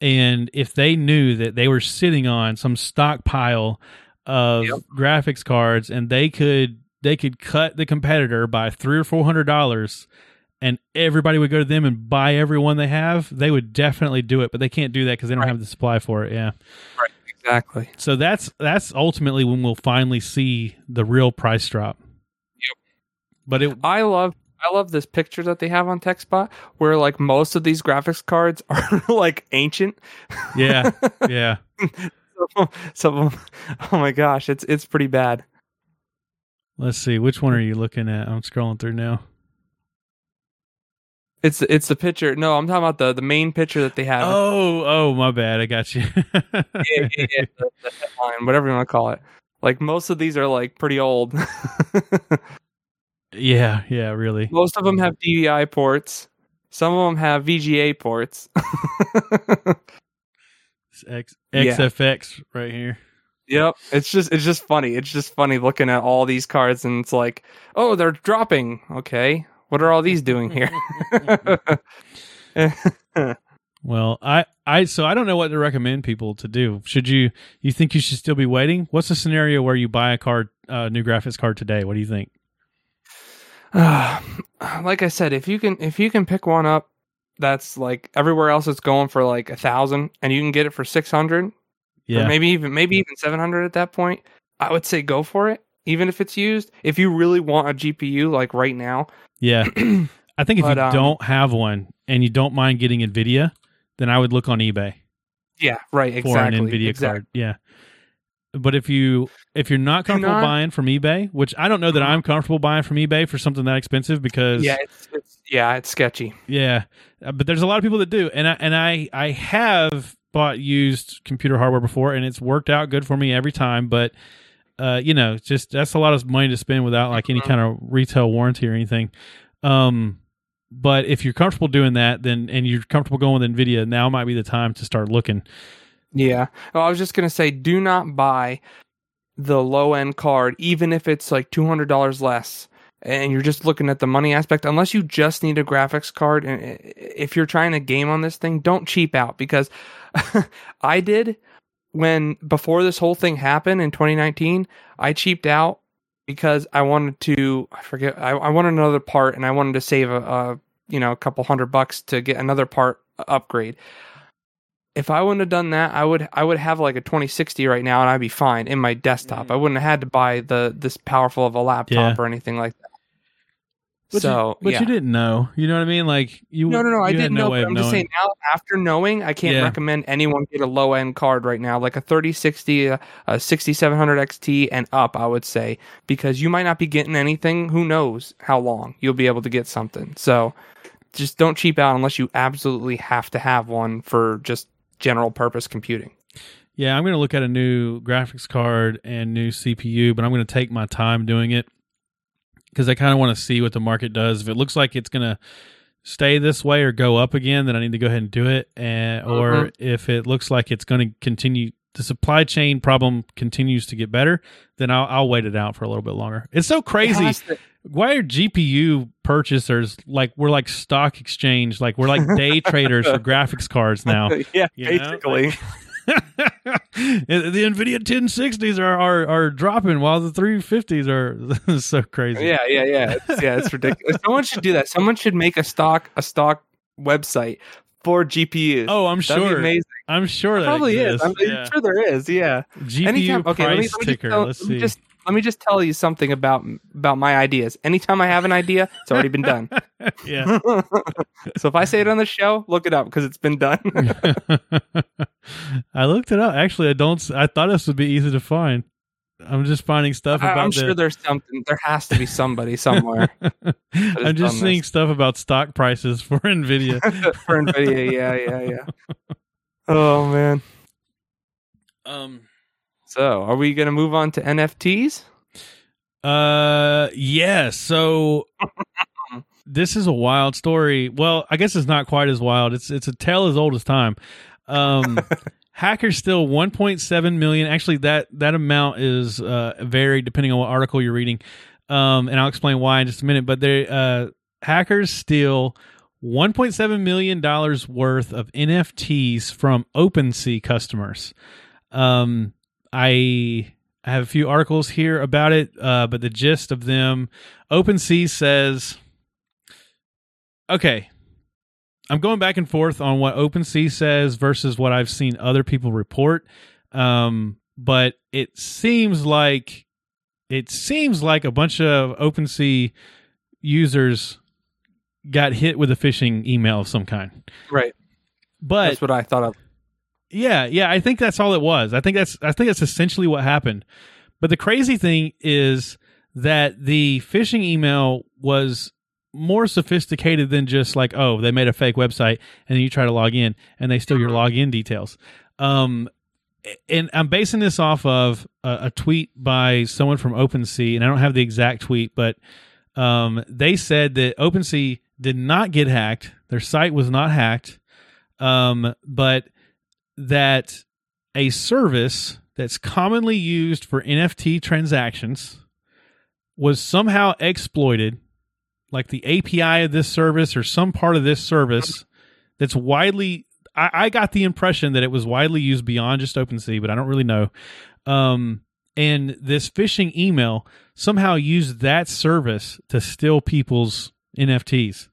and if they knew that they were sitting on some stockpile of Yep. graphics cards and they could they could cut the competitor by three or four hundred dollars and everybody would go to them and buy every one they have they would definitely do it but they can't do that because they don't Right. have the supply for it yeah right Exactly. so that's that's ultimately when we'll finally see the real price drop. But it I love I love this picture that they have on TechSpot where like most of these graphics cards are like ancient. Yeah, yeah. Some of oh my gosh, it's it's pretty bad. Let's see. Which one are you looking at? I'm scrolling through now. It's it's the picture. No, I'm talking about the the main picture that they have. Oh, oh, my bad. I got you. yeah, yeah, yeah, the, the headline, whatever you want to call it. Like most of these are like pretty old. Yeah, yeah, really. Most of them have DVI ports. Some of them have VGA ports. X, XFX right here. Yep, it's just it's just funny. It's just funny looking at all these cards and it's like, oh, they're dropping. Okay, what are all these doing here? well, I I so I don't know what to recommend people to do. Should you you think you should still be waiting? What's the scenario where you buy a card, uh, new graphics card today? What do you think? Uh, like I said, if you can if you can pick one up that's like everywhere else it's going for like a thousand and you can get it for six hundred, Yeah, or maybe even maybe even seven hundred at that point, I would say go for it. Even if it's used, if you really want a GPU like right now, yeah. I think if But, you um, don't have one and you don't mind getting Nvidia, then I would look on eBay. yeah, right, exactly. for an Nvidia exactly. card. Yeah. But if you if you're not comfortable not- buying from eBay, which I don't know that I'm comfortable buying from eBay for something that expensive because Yeah, it's, it's yeah, it's sketchy. yeah, Uh, but there's a lot of people that do, and I and I I have bought used computer hardware before, and it's worked out good for me every time. But uh, you know, just that's a lot of money to spend without like any kind of retail warranty or anything. Um, but if you're comfortable doing that, then and you're comfortable going with Nvidia, now might be the time to start looking. Yeah. Well, I was just gonna say, do not buy the low end card, even if it's like two hundred dollars less, and you're just looking at the money aspect. Unless you just need a graphics card, and eh, eh, if you're trying to game on this thing, don't cheap out because I did when before this whole thing happened in 2019. I cheaped out because I wanted to. I forget. I, I wanted another part, and I wanted to save a, a you know a couple hundred bucks to get another part uh, upgrade if I wouldn't have done that, I would I would have like a 2060 right now, and I'd be fine in my desktop. Mhm. I wouldn't have had to buy the this powerful of a laptop Yeah. or anything like that. But so, you, but yeah. you didn't know. You know what I mean? Like you. no, no, no. I didn't no know. way But I'm just saying now, after knowing, I can't Yeah. recommend anyone get a low end card right now, like a 3060, a, a 6700 XT and up. I would say because you might not be getting anything. Who knows how long you'll be able to get something. So just don't cheap out unless you absolutely have to have one for just general purpose computing. Yeah, I'm going to look at a new graphics card and new CPU, but I'm going to take my time doing it because I kind of want to see what the market does. If it looks like it's going to stay this way or go up again, then I need to go ahead and do it. And or Mhm. if it looks like it's going to continue, the supply chain problem continues to get better, then I'll, I'll wait it out for a little bit longer. It's so crazy. to- Why are GPU purchasers like we're like stock exchange, like we're like day traders for graphics cards now? yeah, you know? basically. the Nvidia 1060s are, are are dropping while the 350s are so crazy. yeah, yeah, yeah. It's, yeah, it's ridiculous. Someone should do that. Someone should make a stock a stock website for GPUs. Oh, I'm That'd sure. amazing. I'm sure that Probably is. exists. I'm, I'm Yeah. sure there is. Yeah. GPU Anytime. Okay. Let me, price let me ticker. tell- Let's see. just let me just tell you something about about my ideas. Anytime I have an idea, it's already been done. yeah. so if I say it on the show, look it up because it's been done. I looked it up. Actually, I don't. s- I thought this would be easy to find. I'm just finding stuff I- about. I'm the, sure there's something. There has to be somebody somewhere I'm just seeing this. stuff about stock prices for Nvidia. for Nvidia. Yeah, yeah, yeah. Oh man. um. So, are we going to move on to NFTs? Uh, yeah. So this is a wild story. Well, I guess it's not quite as wild. It's it's a tale as old as time. Um, hackers steal 1.7 million. Actually, that that amount is uh varied depending on what article you're reading. Um, and I'll explain why in just a minute. But they uh hackers steal 1.7 million dollars worth of NFTs from OpenSea customers. Um, I I have a few articles here about it, uh, but the gist of them OpenSea says, okay, I'm going back and forth on what OpenSea says versus what I've seen other people report. Um, but it seems like it seems like a bunch of OpenSea users got hit with a phishing email of some kind. Right. But That's what I thought of. Yeah, yeah, I think that's all it was. I think that's I think that's essentially what happened. But the crazy thing is that the phishing email was more sophisticated than just like, oh, they made a fake website and then you try to log in and they steal your login details. Um, and I'm basing this off of a, a tweet by someone from OpenSea, and I don't have the exact tweet, but um, they said that OpenSea did not get hacked. Their site was not hacked, um, but that a service that's commonly used for NFT transactions was somehow exploited, like the API of this service or some part of this service that's widely. I, I got the impression that it was widely used beyond just OpenSea, but I don't really know. Um, and this phishing email somehow used that service to steal people's NFTs.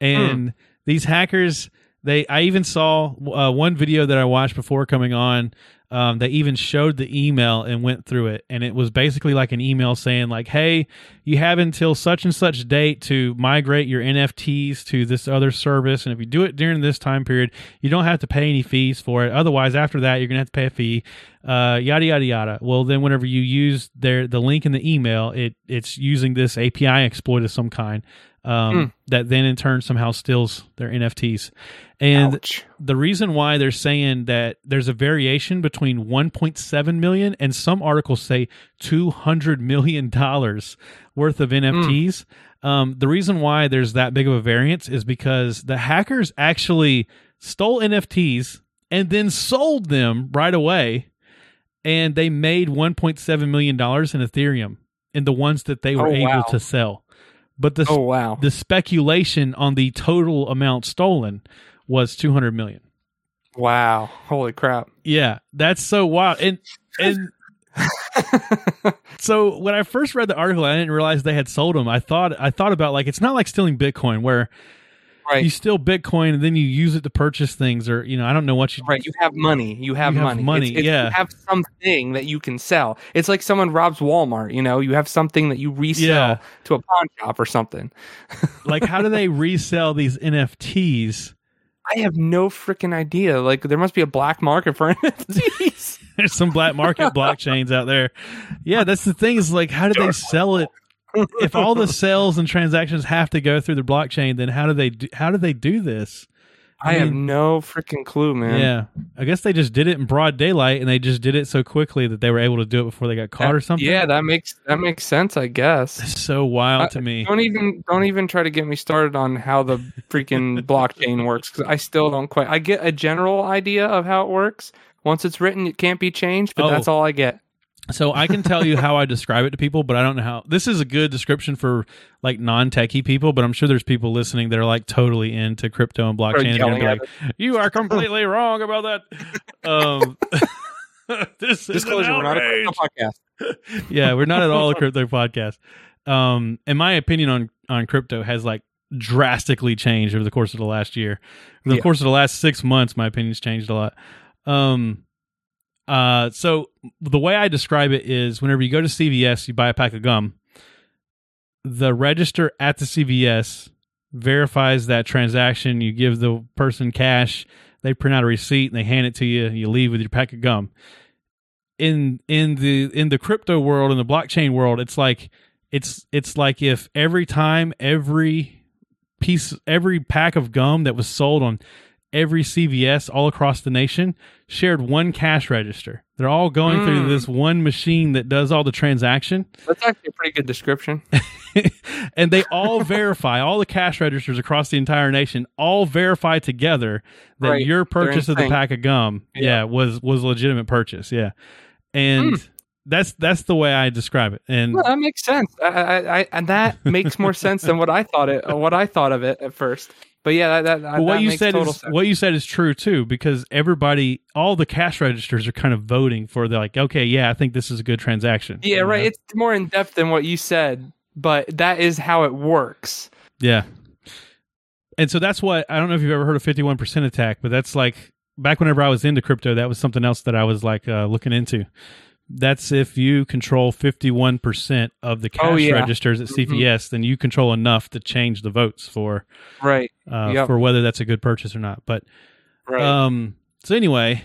And these hackers, they I even saw uh, one video that I watched before coming on. Um, they even showed the email and went through it, and it was basically like an email saying like, "Hey, you have until such and such date to migrate your NFTs to this other service, and if you do it during this time period, you don't have to pay any fees for it. Otherwise, after that, you're gonna have to pay a fee." Uh, yada yada yada. Well, then whenever you use their the link in the email, it it's using this API exploit of some kind um, that then in turn somehow steals their NFTs. And Ouch. the reason why they're saying that there's a variation between 1.7 million and some articles say 200 million dollars worth of NFTs. Um, the reason why there's that big of a variance is because the hackers actually stole NFTs and then sold them right away, and they made 1.7 million dollars in Ethereum in the ones that they were Oh, able wow. to sell. But the Oh wow. the speculation on the total amount stolen was 200 million. Wow. Holy crap. Yeah, that's so wild. And and so when I first read the article, I didn't realize they had sold them. I thought I thought about like it's not like stealing Bitcoin where Right. you steal Bitcoin and then you use it to purchase things or you know I don't know what you Right, you have money. You have You have money. money, It's- it's- yeah. You have something that you can sell. It's like someone robs Walmart. You know, you have something that you resell Yeah. to a pawn shop or something. like how do they resell these NFTs? I have no freaking idea. Like, there must be a black market for NFTs. There's some black market blockchains out there. Yeah, that's the thing is like how do they sell it? If all the sales and transactions have to go through the blockchain, then how do they do, how do they do this? I, have no freaking clue, man. Yeah, I guess they just did it in broad daylight, and they just did it so quickly that they were able to do it before they got caught or something. Yeah, that makes that makes sense. I guess. It's so wild Uh, to me. Don't even don't even try to get me started on how the freaking blockchain works because I still don't quite. I get a general idea of how it works. Once it's written, it can't be changed. But Oh. that's all I get. So I can tell you how I describe it to people, but I don't know how. This is a good description for like non-techie people, but I'm sure there's people listening that are like totally into crypto and blockchain. and they're gonna yelling be like, "You are completely wrong about that." Um, this Disclosure: We're not a crypto podcast. yeah, we're not at all a crypto podcast. Um, and my opinion on on crypto has like drastically changed over the course of the last year. Over the Yeah. course of the last six months, my opinion's changed a lot. Um, uh, so the way I describe it is, whenever you go to CVS, you buy a pack of gum. The register at the CVS verifies that transaction. You give the person cash. They print out a receipt and they hand it to you. You leave with your pack of gum in in the in the crypto world in the blockchain world it's like it's it's like if every time every piece every pack of gum that was sold on every CVS all across the nation shared one cash register they're all going through Mm. this one machine that does all the transaction That's actually a pretty good description. and they all verify all the cash registers across the entire nation all verify together that Right. your purchase of the pack of gum yeah. Yeah. was was a legitimate purchase yeah and Hmm. that's that's the way i describe it and Well, that makes sense. I, I, I, and that makes more sense than what I thought it. What I thought of it at first. But yeah, that, that, what that you said is sense. what you said is true too, because everybody, all the cash registers are kind of voting for. They're like, okay, yeah, I think this is a good transaction. Yeah, You right. know? It's more in depth than what you said, but that is how it works. yeah. And so that's what I don't know if you've ever heard of fifty one percent attack, but that's like back whenever I was into crypto, that was something else that I was like uh, looking into That's if you control 51% of the cash Oh, yeah. registers at. CVS, then you control enough to change the votes for Right. uh, Yep. for whether that's a good purchase or not. But Right. um, so anyway,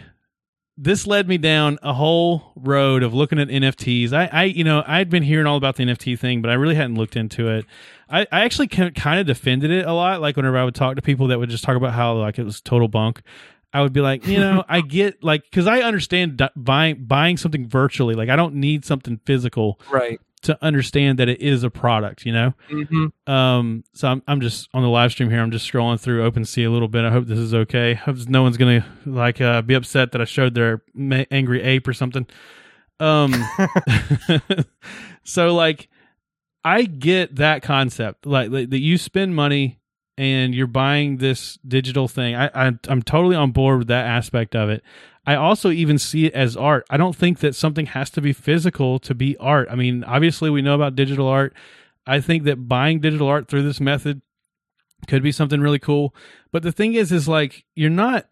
this led me down a whole road of looking at NFTs. I, I, you know, I'd been hearing all about the NFT thing, but I really hadn't looked into it. I, I actually kind of defended it a lot. Like whenever I would talk to people that would just talk about how like it was total bunk, I would be like, you know, I get like because I understand buying buying something virtually. Like I don't need something physical right. to understand that it is a product. You know. hmm Um, so I'm, I'm just on the live stream here. I'm just scrolling through OpenSea a little bit. I hope this is okay. Hope no one's gonna like uh, be upset that I showed their ma- angry ape or something. Um, so like, I get that concept, like, like that you spend money and you're buying this digital thing. I, I I'm totally on board with that aspect of it. I also even see it as art. I don't think that something has to be physical to be art. I mean, obviously we know about digital art. I think that buying digital art through this method could be something really cool. But the thing is, is like you're not.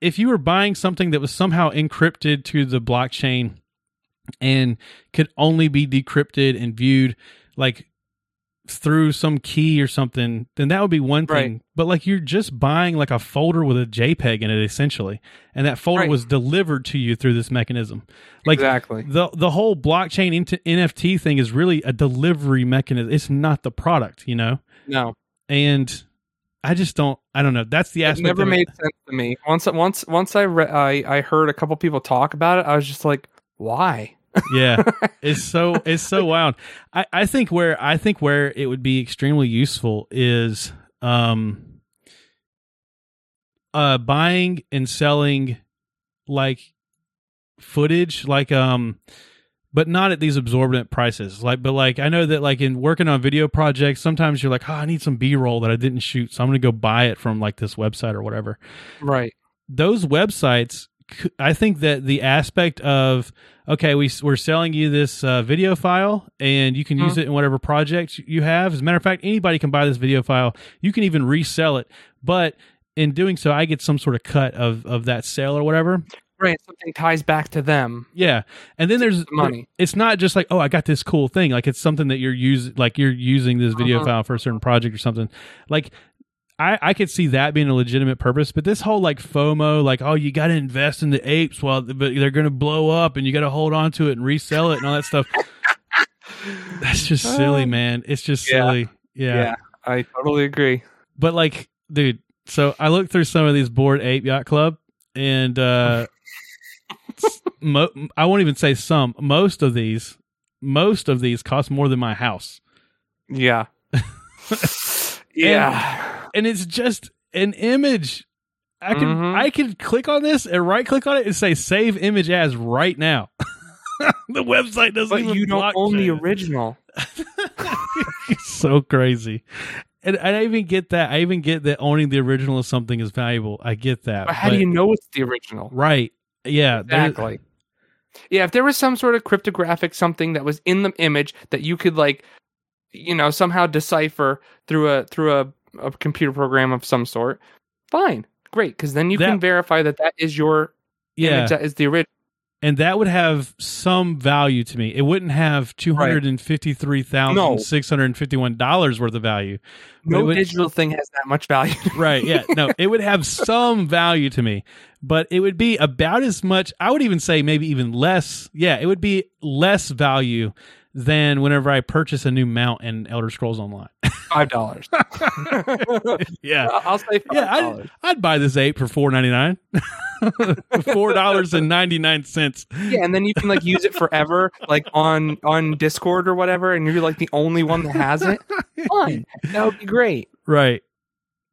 If you were buying something that was somehow encrypted to the blockchain and could only be decrypted and viewed like through some key or something, then that would be one thing. Right. But like you're just buying like a folder with a JPEG in it essentially, and that folder Right. was delivered to you through this mechanism. Like exactly. the the whole blockchain into NFT thing is really a delivery mechanism. It's not the product, you know. No, And I just don't. I don't know. That's the it aspect. never of it. made sense to me. Once, once, once I, re- I, I heard a couple people talk about it. I was just like, why? Yeah, it's so it's so wild. I I think where I think where it would be extremely useful is um uh buying and selling like footage like um but not at these absorbent prices like but like i know that like in working on video projects sometimes you're like oh i need some b-roll that i didn't shoot so i'm gonna go buy it from like this website or whatever Right. those websites i think that the aspect of okay we, we're selling you this uh, video file and you can use it in whatever project you have as a matter of fact anybody can buy this video file you can even resell it but in doing so i get some sort of cut of, of that sale or whatever Right. Something ties back to them. yeah and then there's The money. it's not just like oh i got this cool thing like it's something that you're using like you're using this video Uh-huh. file for a certain project or something like I, I could see that being a legitimate purpose, but this whole like FOMO, like oh you got to invest in the apes, well, but they're going to blow up, and you got to hold on to it and resell it and all that stuff. That's just silly, Um, man. It's just yeah. silly. Yeah. Yeah. I totally agree. But like, dude, so I looked through some of these Bored ape yacht club, and uh, mo- I won't even say some. Most of these, most of these cost more than my house, Yeah. yeah. and it's just an image. I can Mhm. I can click on this and right click on it and say save image as right now. the website doesn't But you don't own the original. It's so crazy. And I don't even get that. I even get that owning the original of something is valuable. I get that. But how do you know it's the original? Right. Yeah. Exactly. Yeah, if there was some sort of cryptographic something that was in the image that you could like, you know, somehow decipher through a through a, a computer program of some sort, fine, great, because then you That- can verify that that is your Yeah. image that is the original. and that would have some value to me. It wouldn't have two hundred and fifty three thousand six hundred and fifty one dollars worth of value. No would- digital thing has that much value. Right? Yeah. No, it would have some value to me, but it would be about as much. I would even say maybe even less. Yeah, it would be less value than whenever I purchase a new mount in Elder Scrolls Online. Five dollars. yeah. I'll say five Yeah, I'd, dollars. I'd buy this ape for four ninety nine, four dollars and ninety nine cents. Yeah, and then you can like use it forever, like on on Discord or whatever, and you're like the only one that has it. Fine, that would be great. Right.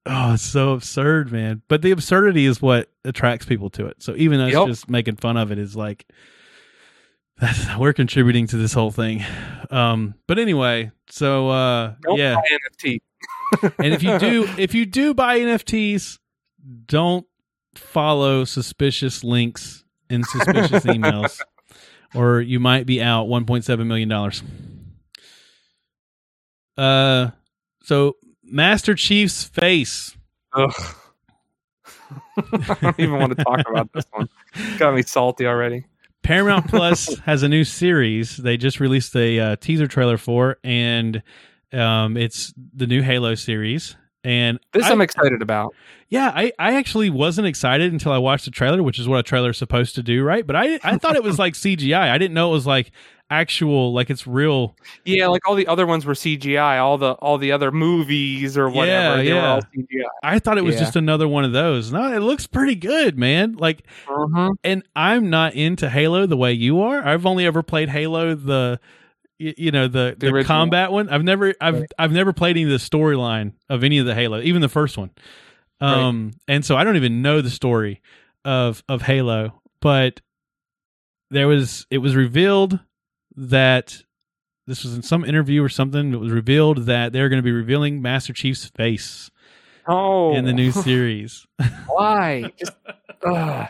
Oh, it's so absurd, man. But the absurdity is what attracts people to it. So even us Yep. just making fun of it is like that's, we're contributing to this whole thing. Um, but anyway, so uh, Don't yeah. buy NFT. and if you do, if you do buy NFTs, don't follow suspicious links and suspicious emails, or you might be out 1.7 million dollars. Uh, so Master Chief's face. Ugh. I don't even want to talk about this one. Got me salty already. Paramount Plus has a new series. They just released a uh, teaser trailer for, and um, it's the new Halo series. And This I, I'm excited about. yeah, I, I actually wasn't excited until I watched the trailer, which is what a trailer is supposed to do, right? But I I thought it was like CGI. I didn't know it was like actual, like it's real. Yeah, like all the other ones were CGI. All the all the other movies or whatever, Yeah, they were yeah. all CGI. I thought it was Yeah. just another one of those. No, it looks pretty good, man. Like Mhm. and I'm not into Halo the way you are. I've only ever played Halo the you know the The the, combat one. I've never I've Right. I've never played any of the storyline of any of the Halo, even the first one. Um and so I don't even know the story of of Halo, but there was it was revealed that this was in some interview or something. It was revealed that they're going to be revealing Master Chief's face Oh, in the new series. why? Just, ugh.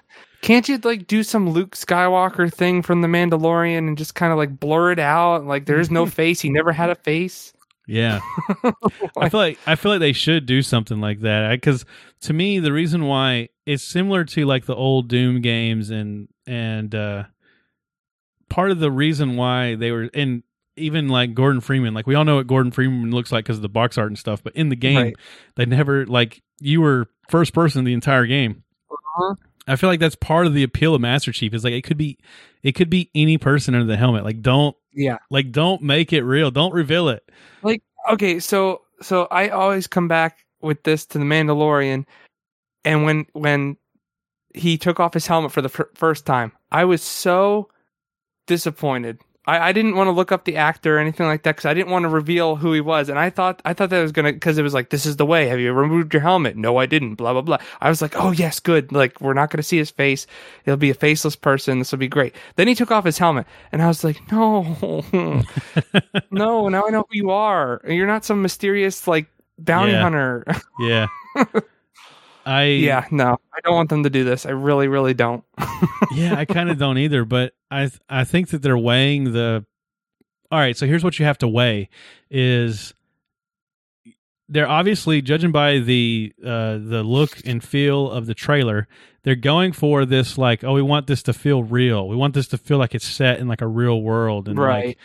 Can't you like do some Luke Skywalker thing from The Mandalorian and just kind of like blur it out? Like there's no face. He never had a face. Yeah. I feel like I feel like they should do something like that because to me the reason why it's similar to like the old Doom games and and uh part of the reason why they were and even like Gordon Freeman like we all know what Gordon Freeman looks like because of the box art and stuff but in the game Right. they never like you were first person the entire game. Uh-huh. I feel like that's part of the appeal of Master Chief is like it could be it could be any person under the helmet like don't Yeah. like don't make it real don't reveal it Like Okay, so so I always come back with this to the Mandalorian, and when when he took off his helmet for the fir- first time, I was so disappointed. I, I didn't want to look up the actor or anything like that because I didn't want to reveal who he was, and I thought I thought that was gonna because it was like this is the way. Have you removed your helmet? No, I didn't. Blah blah blah. I was like, oh yes, good. Like we're not gonna see his face. It'll be a faceless person. This will be great. Then he took off his helmet, and I was like, no, no. Now I know who you are. You're not some mysterious like bounty Yeah. hunter. yeah I yeah, no, I don't want them to do this. I really, really don't. yeah, I kind of don't either, but I I think that they're weighing the. All right, so here's what you have to weigh: is they're obviously judging by the uh, the look and feel of the trailer. They're going for this like, oh, we want this to feel real. We want this to feel like it's set in like a real world, and Right.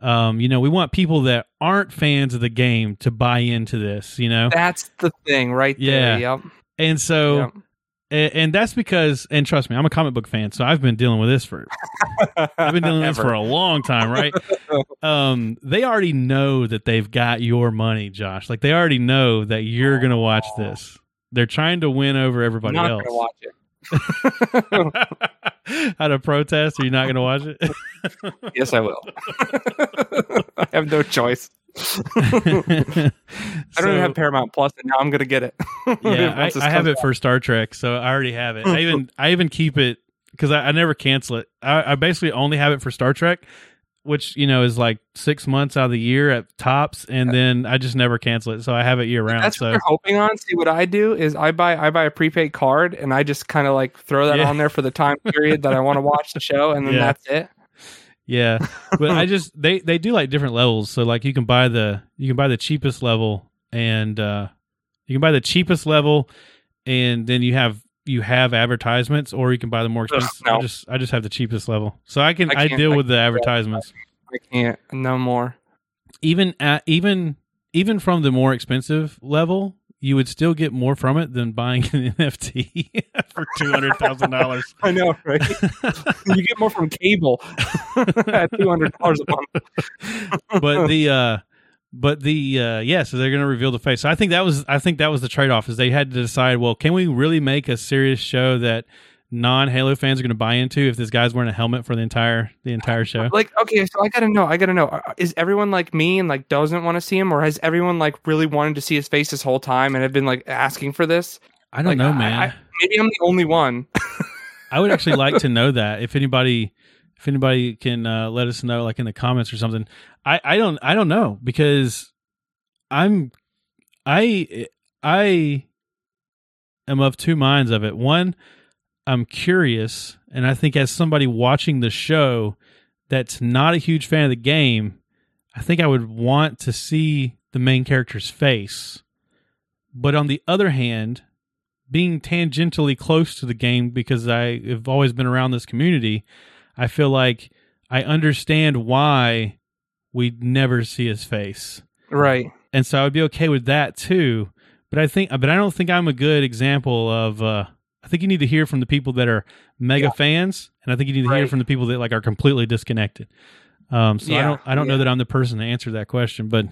like, um, you know, we want people that aren't fans of the game to buy into this. You know, That's the thing, right Yeah. there. Yep. And so. yep. And, and that's because, and trust me, I'm a comic book fan, so I've been dealing with this for I've been dealing with this for a long time, right? um, they already know that they've got your money, Josh. Like they already know that you're gonna watch this. They're trying to win over everybody not else. gonna watch it. How to protest? Are you not gonna watch it? yes, I will. I have no choice. I don't even have Paramount Plus, and now I'm gonna get it. yeah, I, I have comes it for Star Trek, so I already have it. I even I even keep it because I, I never cancel it. I, I basically only have it for Star Trek, which you know is like six months out of the year at tops, and then I just never cancel it. So I have it year round. That's what So they're hoping on. See, what I do is I buy I buy a prepaid card, and I just kind of like throw that Yeah. on there for the time period that I want to watch the show, and then Yeah. that's it. Yeah, but I just they they do like different levels. So like you can buy the you can buy the cheapest level, and uh you can buy the cheapest level, and then you have you have advertisements, or you can buy the more expensive. I no. just I just have the cheapest level, so I can I I, deal I with the can't do that. advertisements. I can't no more. even at even even from the more expensive level, you would still get more from it than buying an NFT for two hundred thousand dollars. I know, right? you get more from cable at two hundred dollars a month. But the uh but the uh yeah, so they're gonna reveal the face. So I think that was I think that was the trade off is they had to decide, well, can we really make a serious show that non Halo fans are gonna buy into if this guy's wearing a helmet for the entire the entire show? Like, okay, so I gotta know. I gotta know. uh, Is everyone like me and like doesn't want to see him, or has everyone like really wanted to see his face this whole time and have been like asking for this? I don't like, know, I- man. I- Maybe I'm the only one. I would actually like to know that if anybody if anybody can uh, let us know like in the comments or something. I I don't I don't know because I'm I I am of two minds of it. One, I'm curious and I think as somebody watching the show that's not a huge fan of the game, I think I would want to see the main character's face. But on the other hand, being tangentially close to the game because I have always been around this community, I feel like I understand why we never see his face. Right. And so I would be okay with that too. But I think but I don't think I'm a good example of uh I think you need to hear from the people that are mega Yeah. fans and I think you need to hear from the people that like are completely disconnected. Um so I don't I don't know that I'm the person to answer that question, but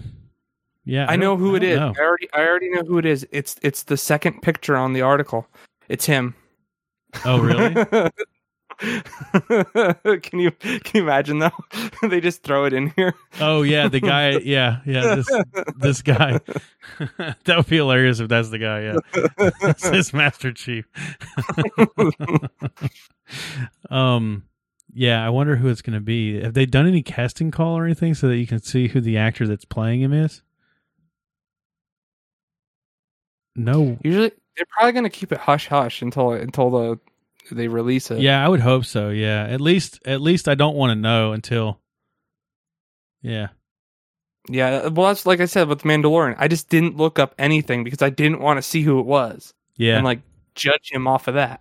yeah. I, know who I it know. I already I already know who it is. It's it's the second picture on the article. It's him. Oh really? can you can you imagine though? they just throw it in here. Oh yeah, the guy. Yeah, yeah. This this guy. that would be hilarious if that's the guy. Yeah, this is Master Chief. um, yeah. I wonder who it's going to be. Have they done any casting call or anything so that you can see who the actor that's playing him is? No. Usually they're probably gonna keep it hush hush until until the they release it. Yeah, I would hope so. Yeah, at least at least I don't want to know until. Yeah. Yeah. Well, that's like I said with Mandalorian. I just didn't look up anything because I didn't want to see who it was Yeah. and like judge him off of that,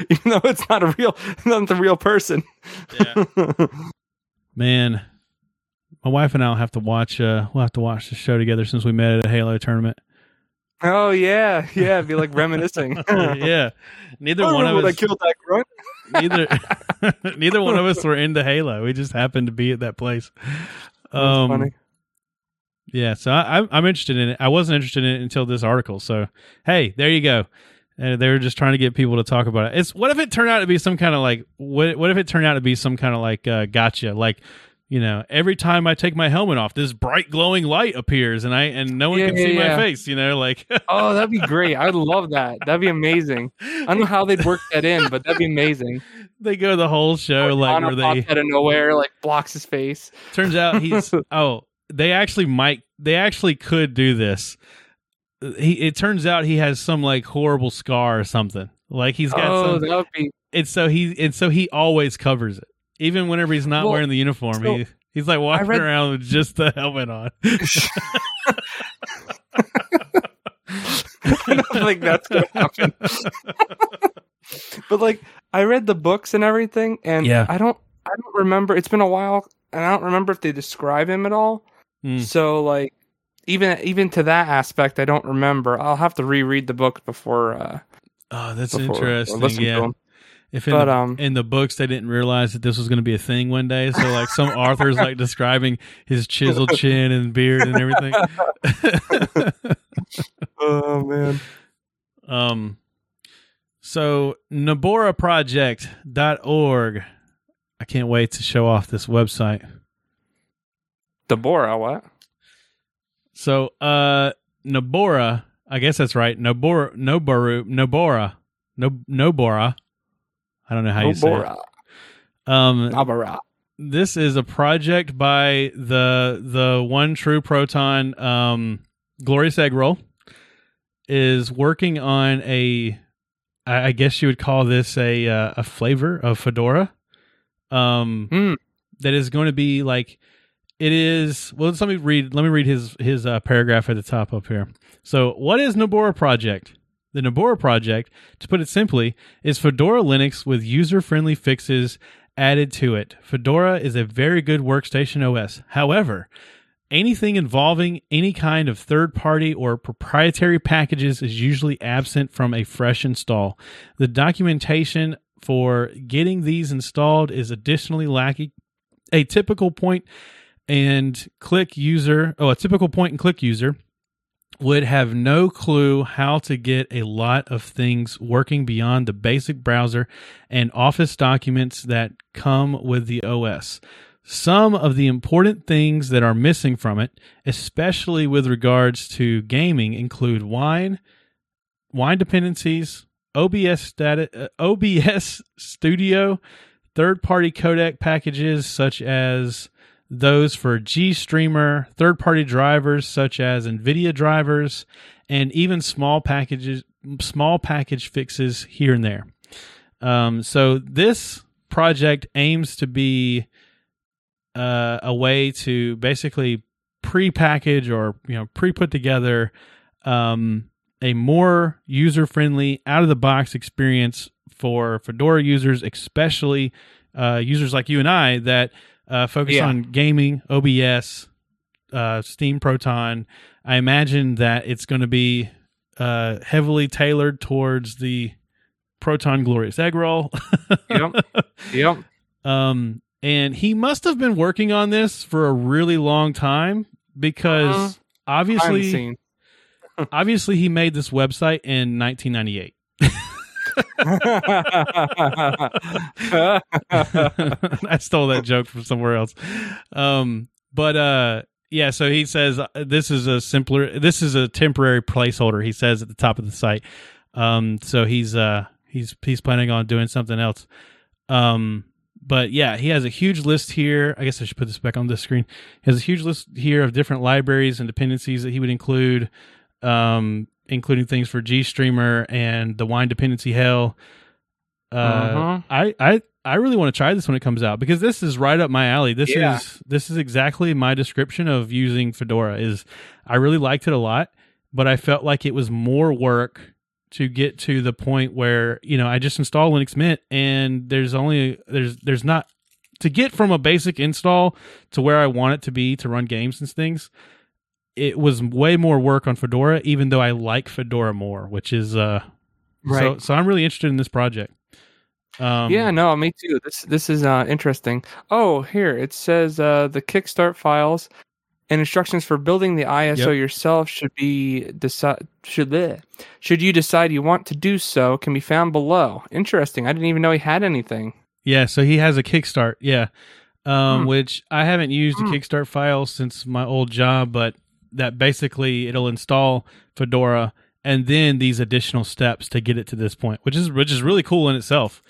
even though it's not a real, not the real person. Yeah. Man, my wife and I'll have to watch. Uh, we'll have to watch the show together since we met at a Halo tournament. Oh yeah, yeah. Be like reminiscing. yeah, neither one of when I us. killed that grunt. Neither, neither one of us were into Halo. We just happened to be at that place. That's Um, funny. Yeah, so I, I'm I'm interested in it. I wasn't interested in it until this article. So hey, there you go. Uh, they were just trying to get people to talk about it. It's what if it turned out to be some kind of like what what if it turned out to be some kind of like uh, gotcha like you know every time I take my helmet off this bright glowing light appears and I and no one Yeah, can yeah, see my face you know like Oh, that'd be great. I'd love that. That'd be amazing. I don't know how they'd work that in, but that'd be amazing. they go the whole show like where they out of nowhere, like blocks his face. Turns out he's oh, they actually might they actually could do this. He it turns out he has some like horrible scar or something. Like he's got Oh, some that would be. and so he and so he always covers it. Even whenever he's not Well, wearing the uniform, so he he's like walking read- around with just the helmet on. I don't think that's gonna happen. but like, I read the books and everything, and Yeah. I don't, I don't remember. It's been a while, and I don't remember if they describe him at all. Mm. So like, even even to that aspect, I don't remember. I'll have to reread the book before. Uh, Oh, that's before interesting. Yeah. Him. If in, But the, um, in the books they didn't realize that this was going to be a thing one day, so like some authors like describing his chiseled chin and beard and everything. oh man, Um, so NaboraProject.org. I can't wait to show off this website. Deborah, what? So, uh, Nabora, I guess that's right. Nabora, Noboru, nabora no, Nobora. I don't know how you say it. Um, Deborah. this is a project by the the one true proton um glorious eggroll is working on a I guess you would call this a uh, a flavor of fedora um Hmm. that is going to be like it is well let me read let me read his his uh, paragraph at the top up here so what is nobora project the Nobora project, to put it simply, is Fedora Linux with user friendly fixes added to it. Fedora is a very good workstation OS. However, anything involving any kind of third party or proprietary packages is usually absent from a fresh install. The documentation for getting these installed is additionally lacking. A typical point and click user, oh, a typical point and click user would have no clue how to get a lot of things working beyond the basic browser and Office documents that come with the OS. Some of the important things that are missing from it, especially with regards to gaming, include wine, wine dependencies, OBS uh, OBS Studio, third-party codec packages such as those for GStreamer, third-party drivers such as NVIDIA drivers, and even small packages, small package fixes here and there. Um, so this project aims to be uh, a way to basically pre-package or you know pre-put together um, a more user-friendly, out-of-the-box experience for Fedora users, especially uh, users like you and I that uh, focus Yeah. on gaming, OBS, uh, Steam Proton. I imagine that it's going to be uh, heavily tailored towards the Proton Glorious Eggroll. Yep. Yep. Um, and he must have been working on this for a really long time because Uh-huh. Obviously, obviously, he made this website in 1998. I stole that joke from somewhere else. Um, but uh, yeah. So he says uh, this is a simpler. This is a temporary placeholder. He says at the top of the site. Um, so he's uh he's he's planning on doing something else. Um, but yeah, he has a huge list here. I guess I should put this back on the screen. He has a huge list here of different libraries and dependencies that he would include, um, including things for GStreamer and the Wine Dependency Hell. Uh, Uh-huh. I I I really want to try this when it comes out because this is right up my alley. This Yeah. is this is exactly my description of using Fedora. Is I really liked it a lot, but I felt like it was more work to get to the point where you know I just install Linux Mint and there's only there's there's not to get from a basic install to where I want it to be to run games and things. It was way more work on Fedora, even though I like Fedora more, which is uh so right. so I'm really interested in this project. Um, yeah, no, me too. This this is uh, interesting. Oh, here it says uh, the Kickstart files and instructions for building the ISO Yep. yourself should be decide should bleh. should you decide you want to do so can be found below. Interesting. I didn't even know he had anything. Yeah, so he has a Kickstart, yeah. Um, Hmm. which I haven't used Hmm. a Kickstart file since my old job, but that basically it'll install Fedora and then these additional steps to get it to this point, which is which is really cool in itself.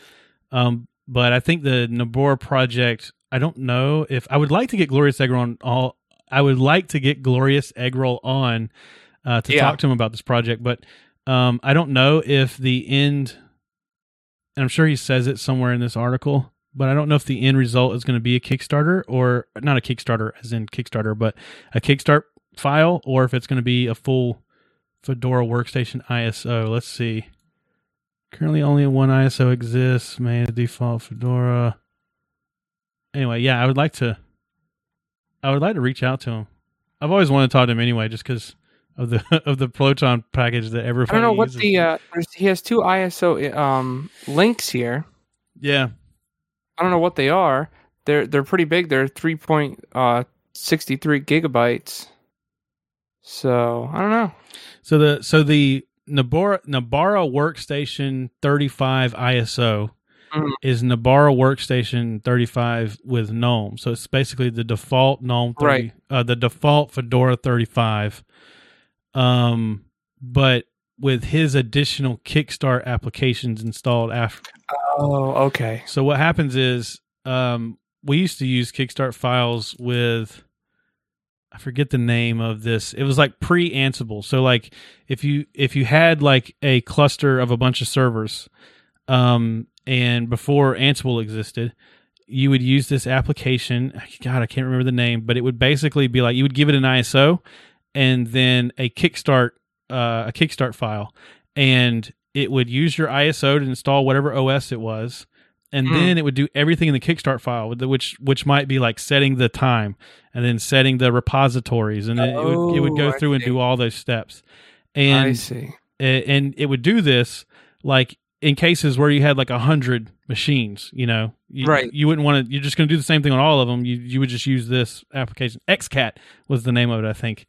Um, but I think the Nabor project, I don't know if I would like to get Glorious Eggroll on all. I would like to get Glorious Eggroll on uh, to Yeah. talk to him about this project, but um, I don't know if the end. And I'm sure he says it somewhere in this article, but I don't know if the end result is going to be a Kickstarter or not a Kickstarter as in Kickstarter, but a Kickstart file, or if it's going to be a full Fedora Workstation ISO. Let's see. Currently, only one ISO exists. Main default Fedora. Anyway, yeah, I would like to. I would like to reach out to him. I've always wanted to talk to him anyway, just because of the of the Proton package that I don't know what uses. the uh, he has two ISO um, links here. yeah. I don't know what they are. They're they're pretty big. They're three point uh, sixty three gigabytes. So I don't know. So the so the Nabara Nabara Workstation 35 ISO Mhm. is Nabara Workstation 35 with GNOME. So it's basically the default GNOME 30, Right. uh, the default Fedora 35. Um, but with his additional Kickstart applications installed after. Oh, okay. So what happens is um, we used to use Kickstart files with I forget the name of this. It was like pre Ansible. So like if you if you had like a cluster of a bunch of servers, um, and before Ansible existed, you would use this application. God, I can't remember the name, but it would basically be like you would give it an ISO and then a Kickstart uh, a Kickstart file, and it would use your ISO to install whatever OS it was, and Hmm. then it would do everything in the Kickstart file, which which might be like setting the time, and then setting the repositories, and then it would it would go Oh, I through and do all those steps, I and see. a- and it would do this like in cases where you had like a hundred machines you know you, Right. you wouldn't want to you're just going to do the same thing on all of them you you would just use this application xcat was the name of it i think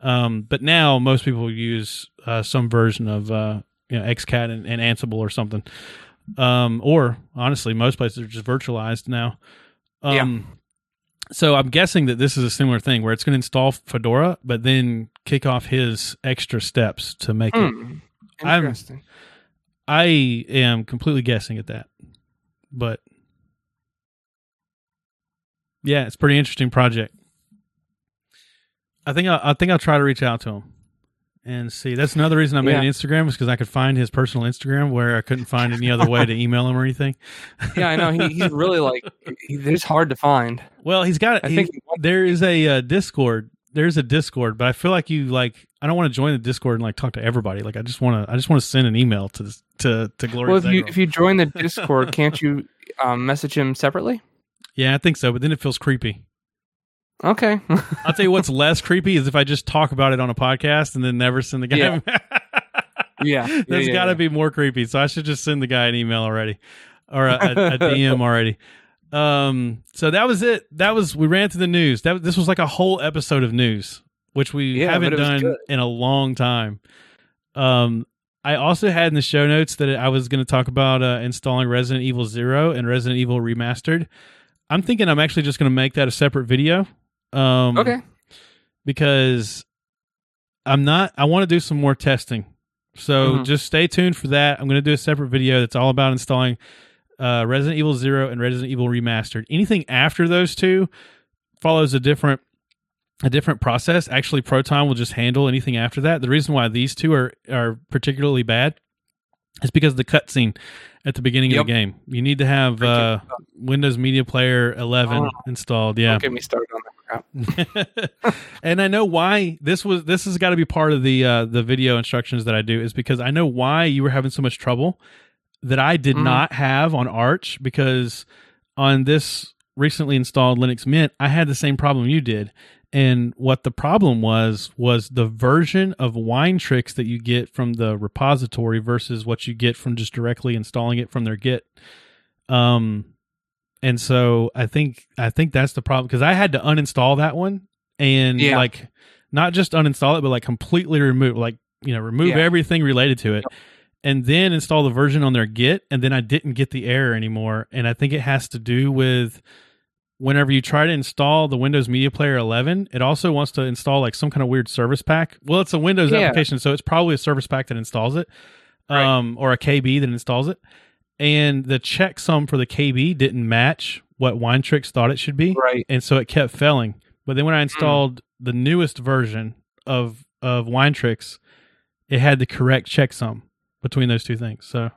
um, but now most people use uh, some version of uh, you know xcat and, and ansible or something um, or honestly most places are just virtualized now um, so i'm guessing that this is a similar thing where it's going to install fedora but then kick off his extra steps to make it Hmm. I'm- Interesting. I am completely guessing at that, but yeah, it's a pretty interesting project. I think I'll, I think I'll try to reach out to him and see. That's another reason I made Yeah. an Instagram is because I could find his personal Instagram where I couldn't find any other way to email him or anything. yeah, I know. He, he's really like he, he's hard to find. Well, he's got. I he- think there is a uh, Discord. There's a Discord, but I feel like you like. I don't want to join the Discord and like talk to everybody. Like I just want to. I just want to send an email to this, to to Gloria. well, if you if you join the Discord, can't you um, message him separately? Yeah, I think so. But then it feels creepy. Okay. I'll tell you what's less creepy is if I just talk about it on a podcast and then never send the guy. Yeah. yeah. That's yeah, yeah, got to yeah. be more creepy. So I should just send the guy an email already or a, a, a DM already. Um, so that was it. That was we ran through the news. That this was like a whole episode of news, which we haven't but it was done good. in a long time. Um, I also had in the show notes that I was going to talk about uh, installing Resident Evil Zero and Resident Evil Remastered. I'm thinking I'm actually just going to make that a separate video. Um, Okay. because I'm not. I want to do some more testing. So Mhm. just stay tuned for that. I'm going to do a separate video that's all about installing uh, Resident Evil Zero and Resident Evil Remastered. Anything after those two follows a different a different process. Actually, Proton will just handle anything after that. The reason why these two are are particularly bad is because of the cutscene at the beginning Yep. of the game. You need to have uh, Windows Media Player 11 Oh. installed. Yeah. Get me started on that crap. and I know why this was this has got to be part of the uh the video instructions that I do is because I know why you were having so much trouble that I did Mhm. not have on Arch because on this recently installed Linux Mint I had the same problem you did. And what the problem was was the version of Winetricks that you get from the repository versus what you get from just directly installing it from their Git. Um and so I think I think that's the problem because I had to uninstall that one and Yeah. like not just uninstall it, but like completely remove like you know remove Yeah. everything related to it, and then install the version on their Git, and then I didn't get the error anymore, and I think it has to do with whenever you try to install the Windows Media Player 11, it also wants to install like some kind of weird service pack. Well, it's a Windows Yeah. application, so it's probably a service pack that installs it, Right. um, or a KB that installs it. And the checksum for the KB didn't match what Winetricks thought it should be, Right. and so it kept failing. But then when I installed the newest version of of Winetricks, it had the correct checksum between those two things. So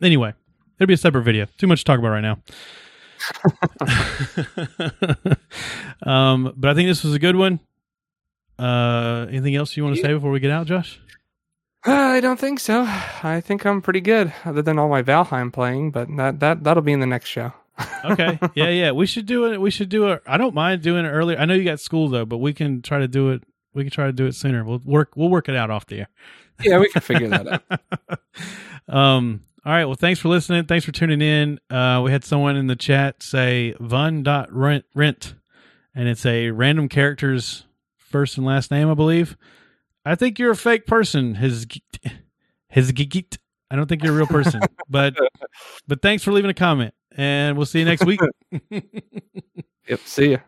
anyway, it'll be a separate video. Too much to talk about right now. um, but I think this was a good one. Uh, anything else you want to say before we get out, Josh? Uh, I don't think so. I think I'm pretty good, other than all my Valheim playing. But that that that'll be in the next show. Okay, yeah, yeah. We should do it. We should do it. I don't mind doing it earlier. I know you got school though, but we can try to do it. We can try to do it sooner. We'll work. We'll work it out off the air. yeah, we can figure that out. um. All right. Well, thanks for listening. Thanks for tuning in. Uh, we had someone in the chat say Vun.rent rent, and it's a random character's first and last name, I believe. I think you're a fake person. His his geeked. I don't think you're a real person, but but thanks for leaving a comment, and we'll see you next week. Yep. See ya.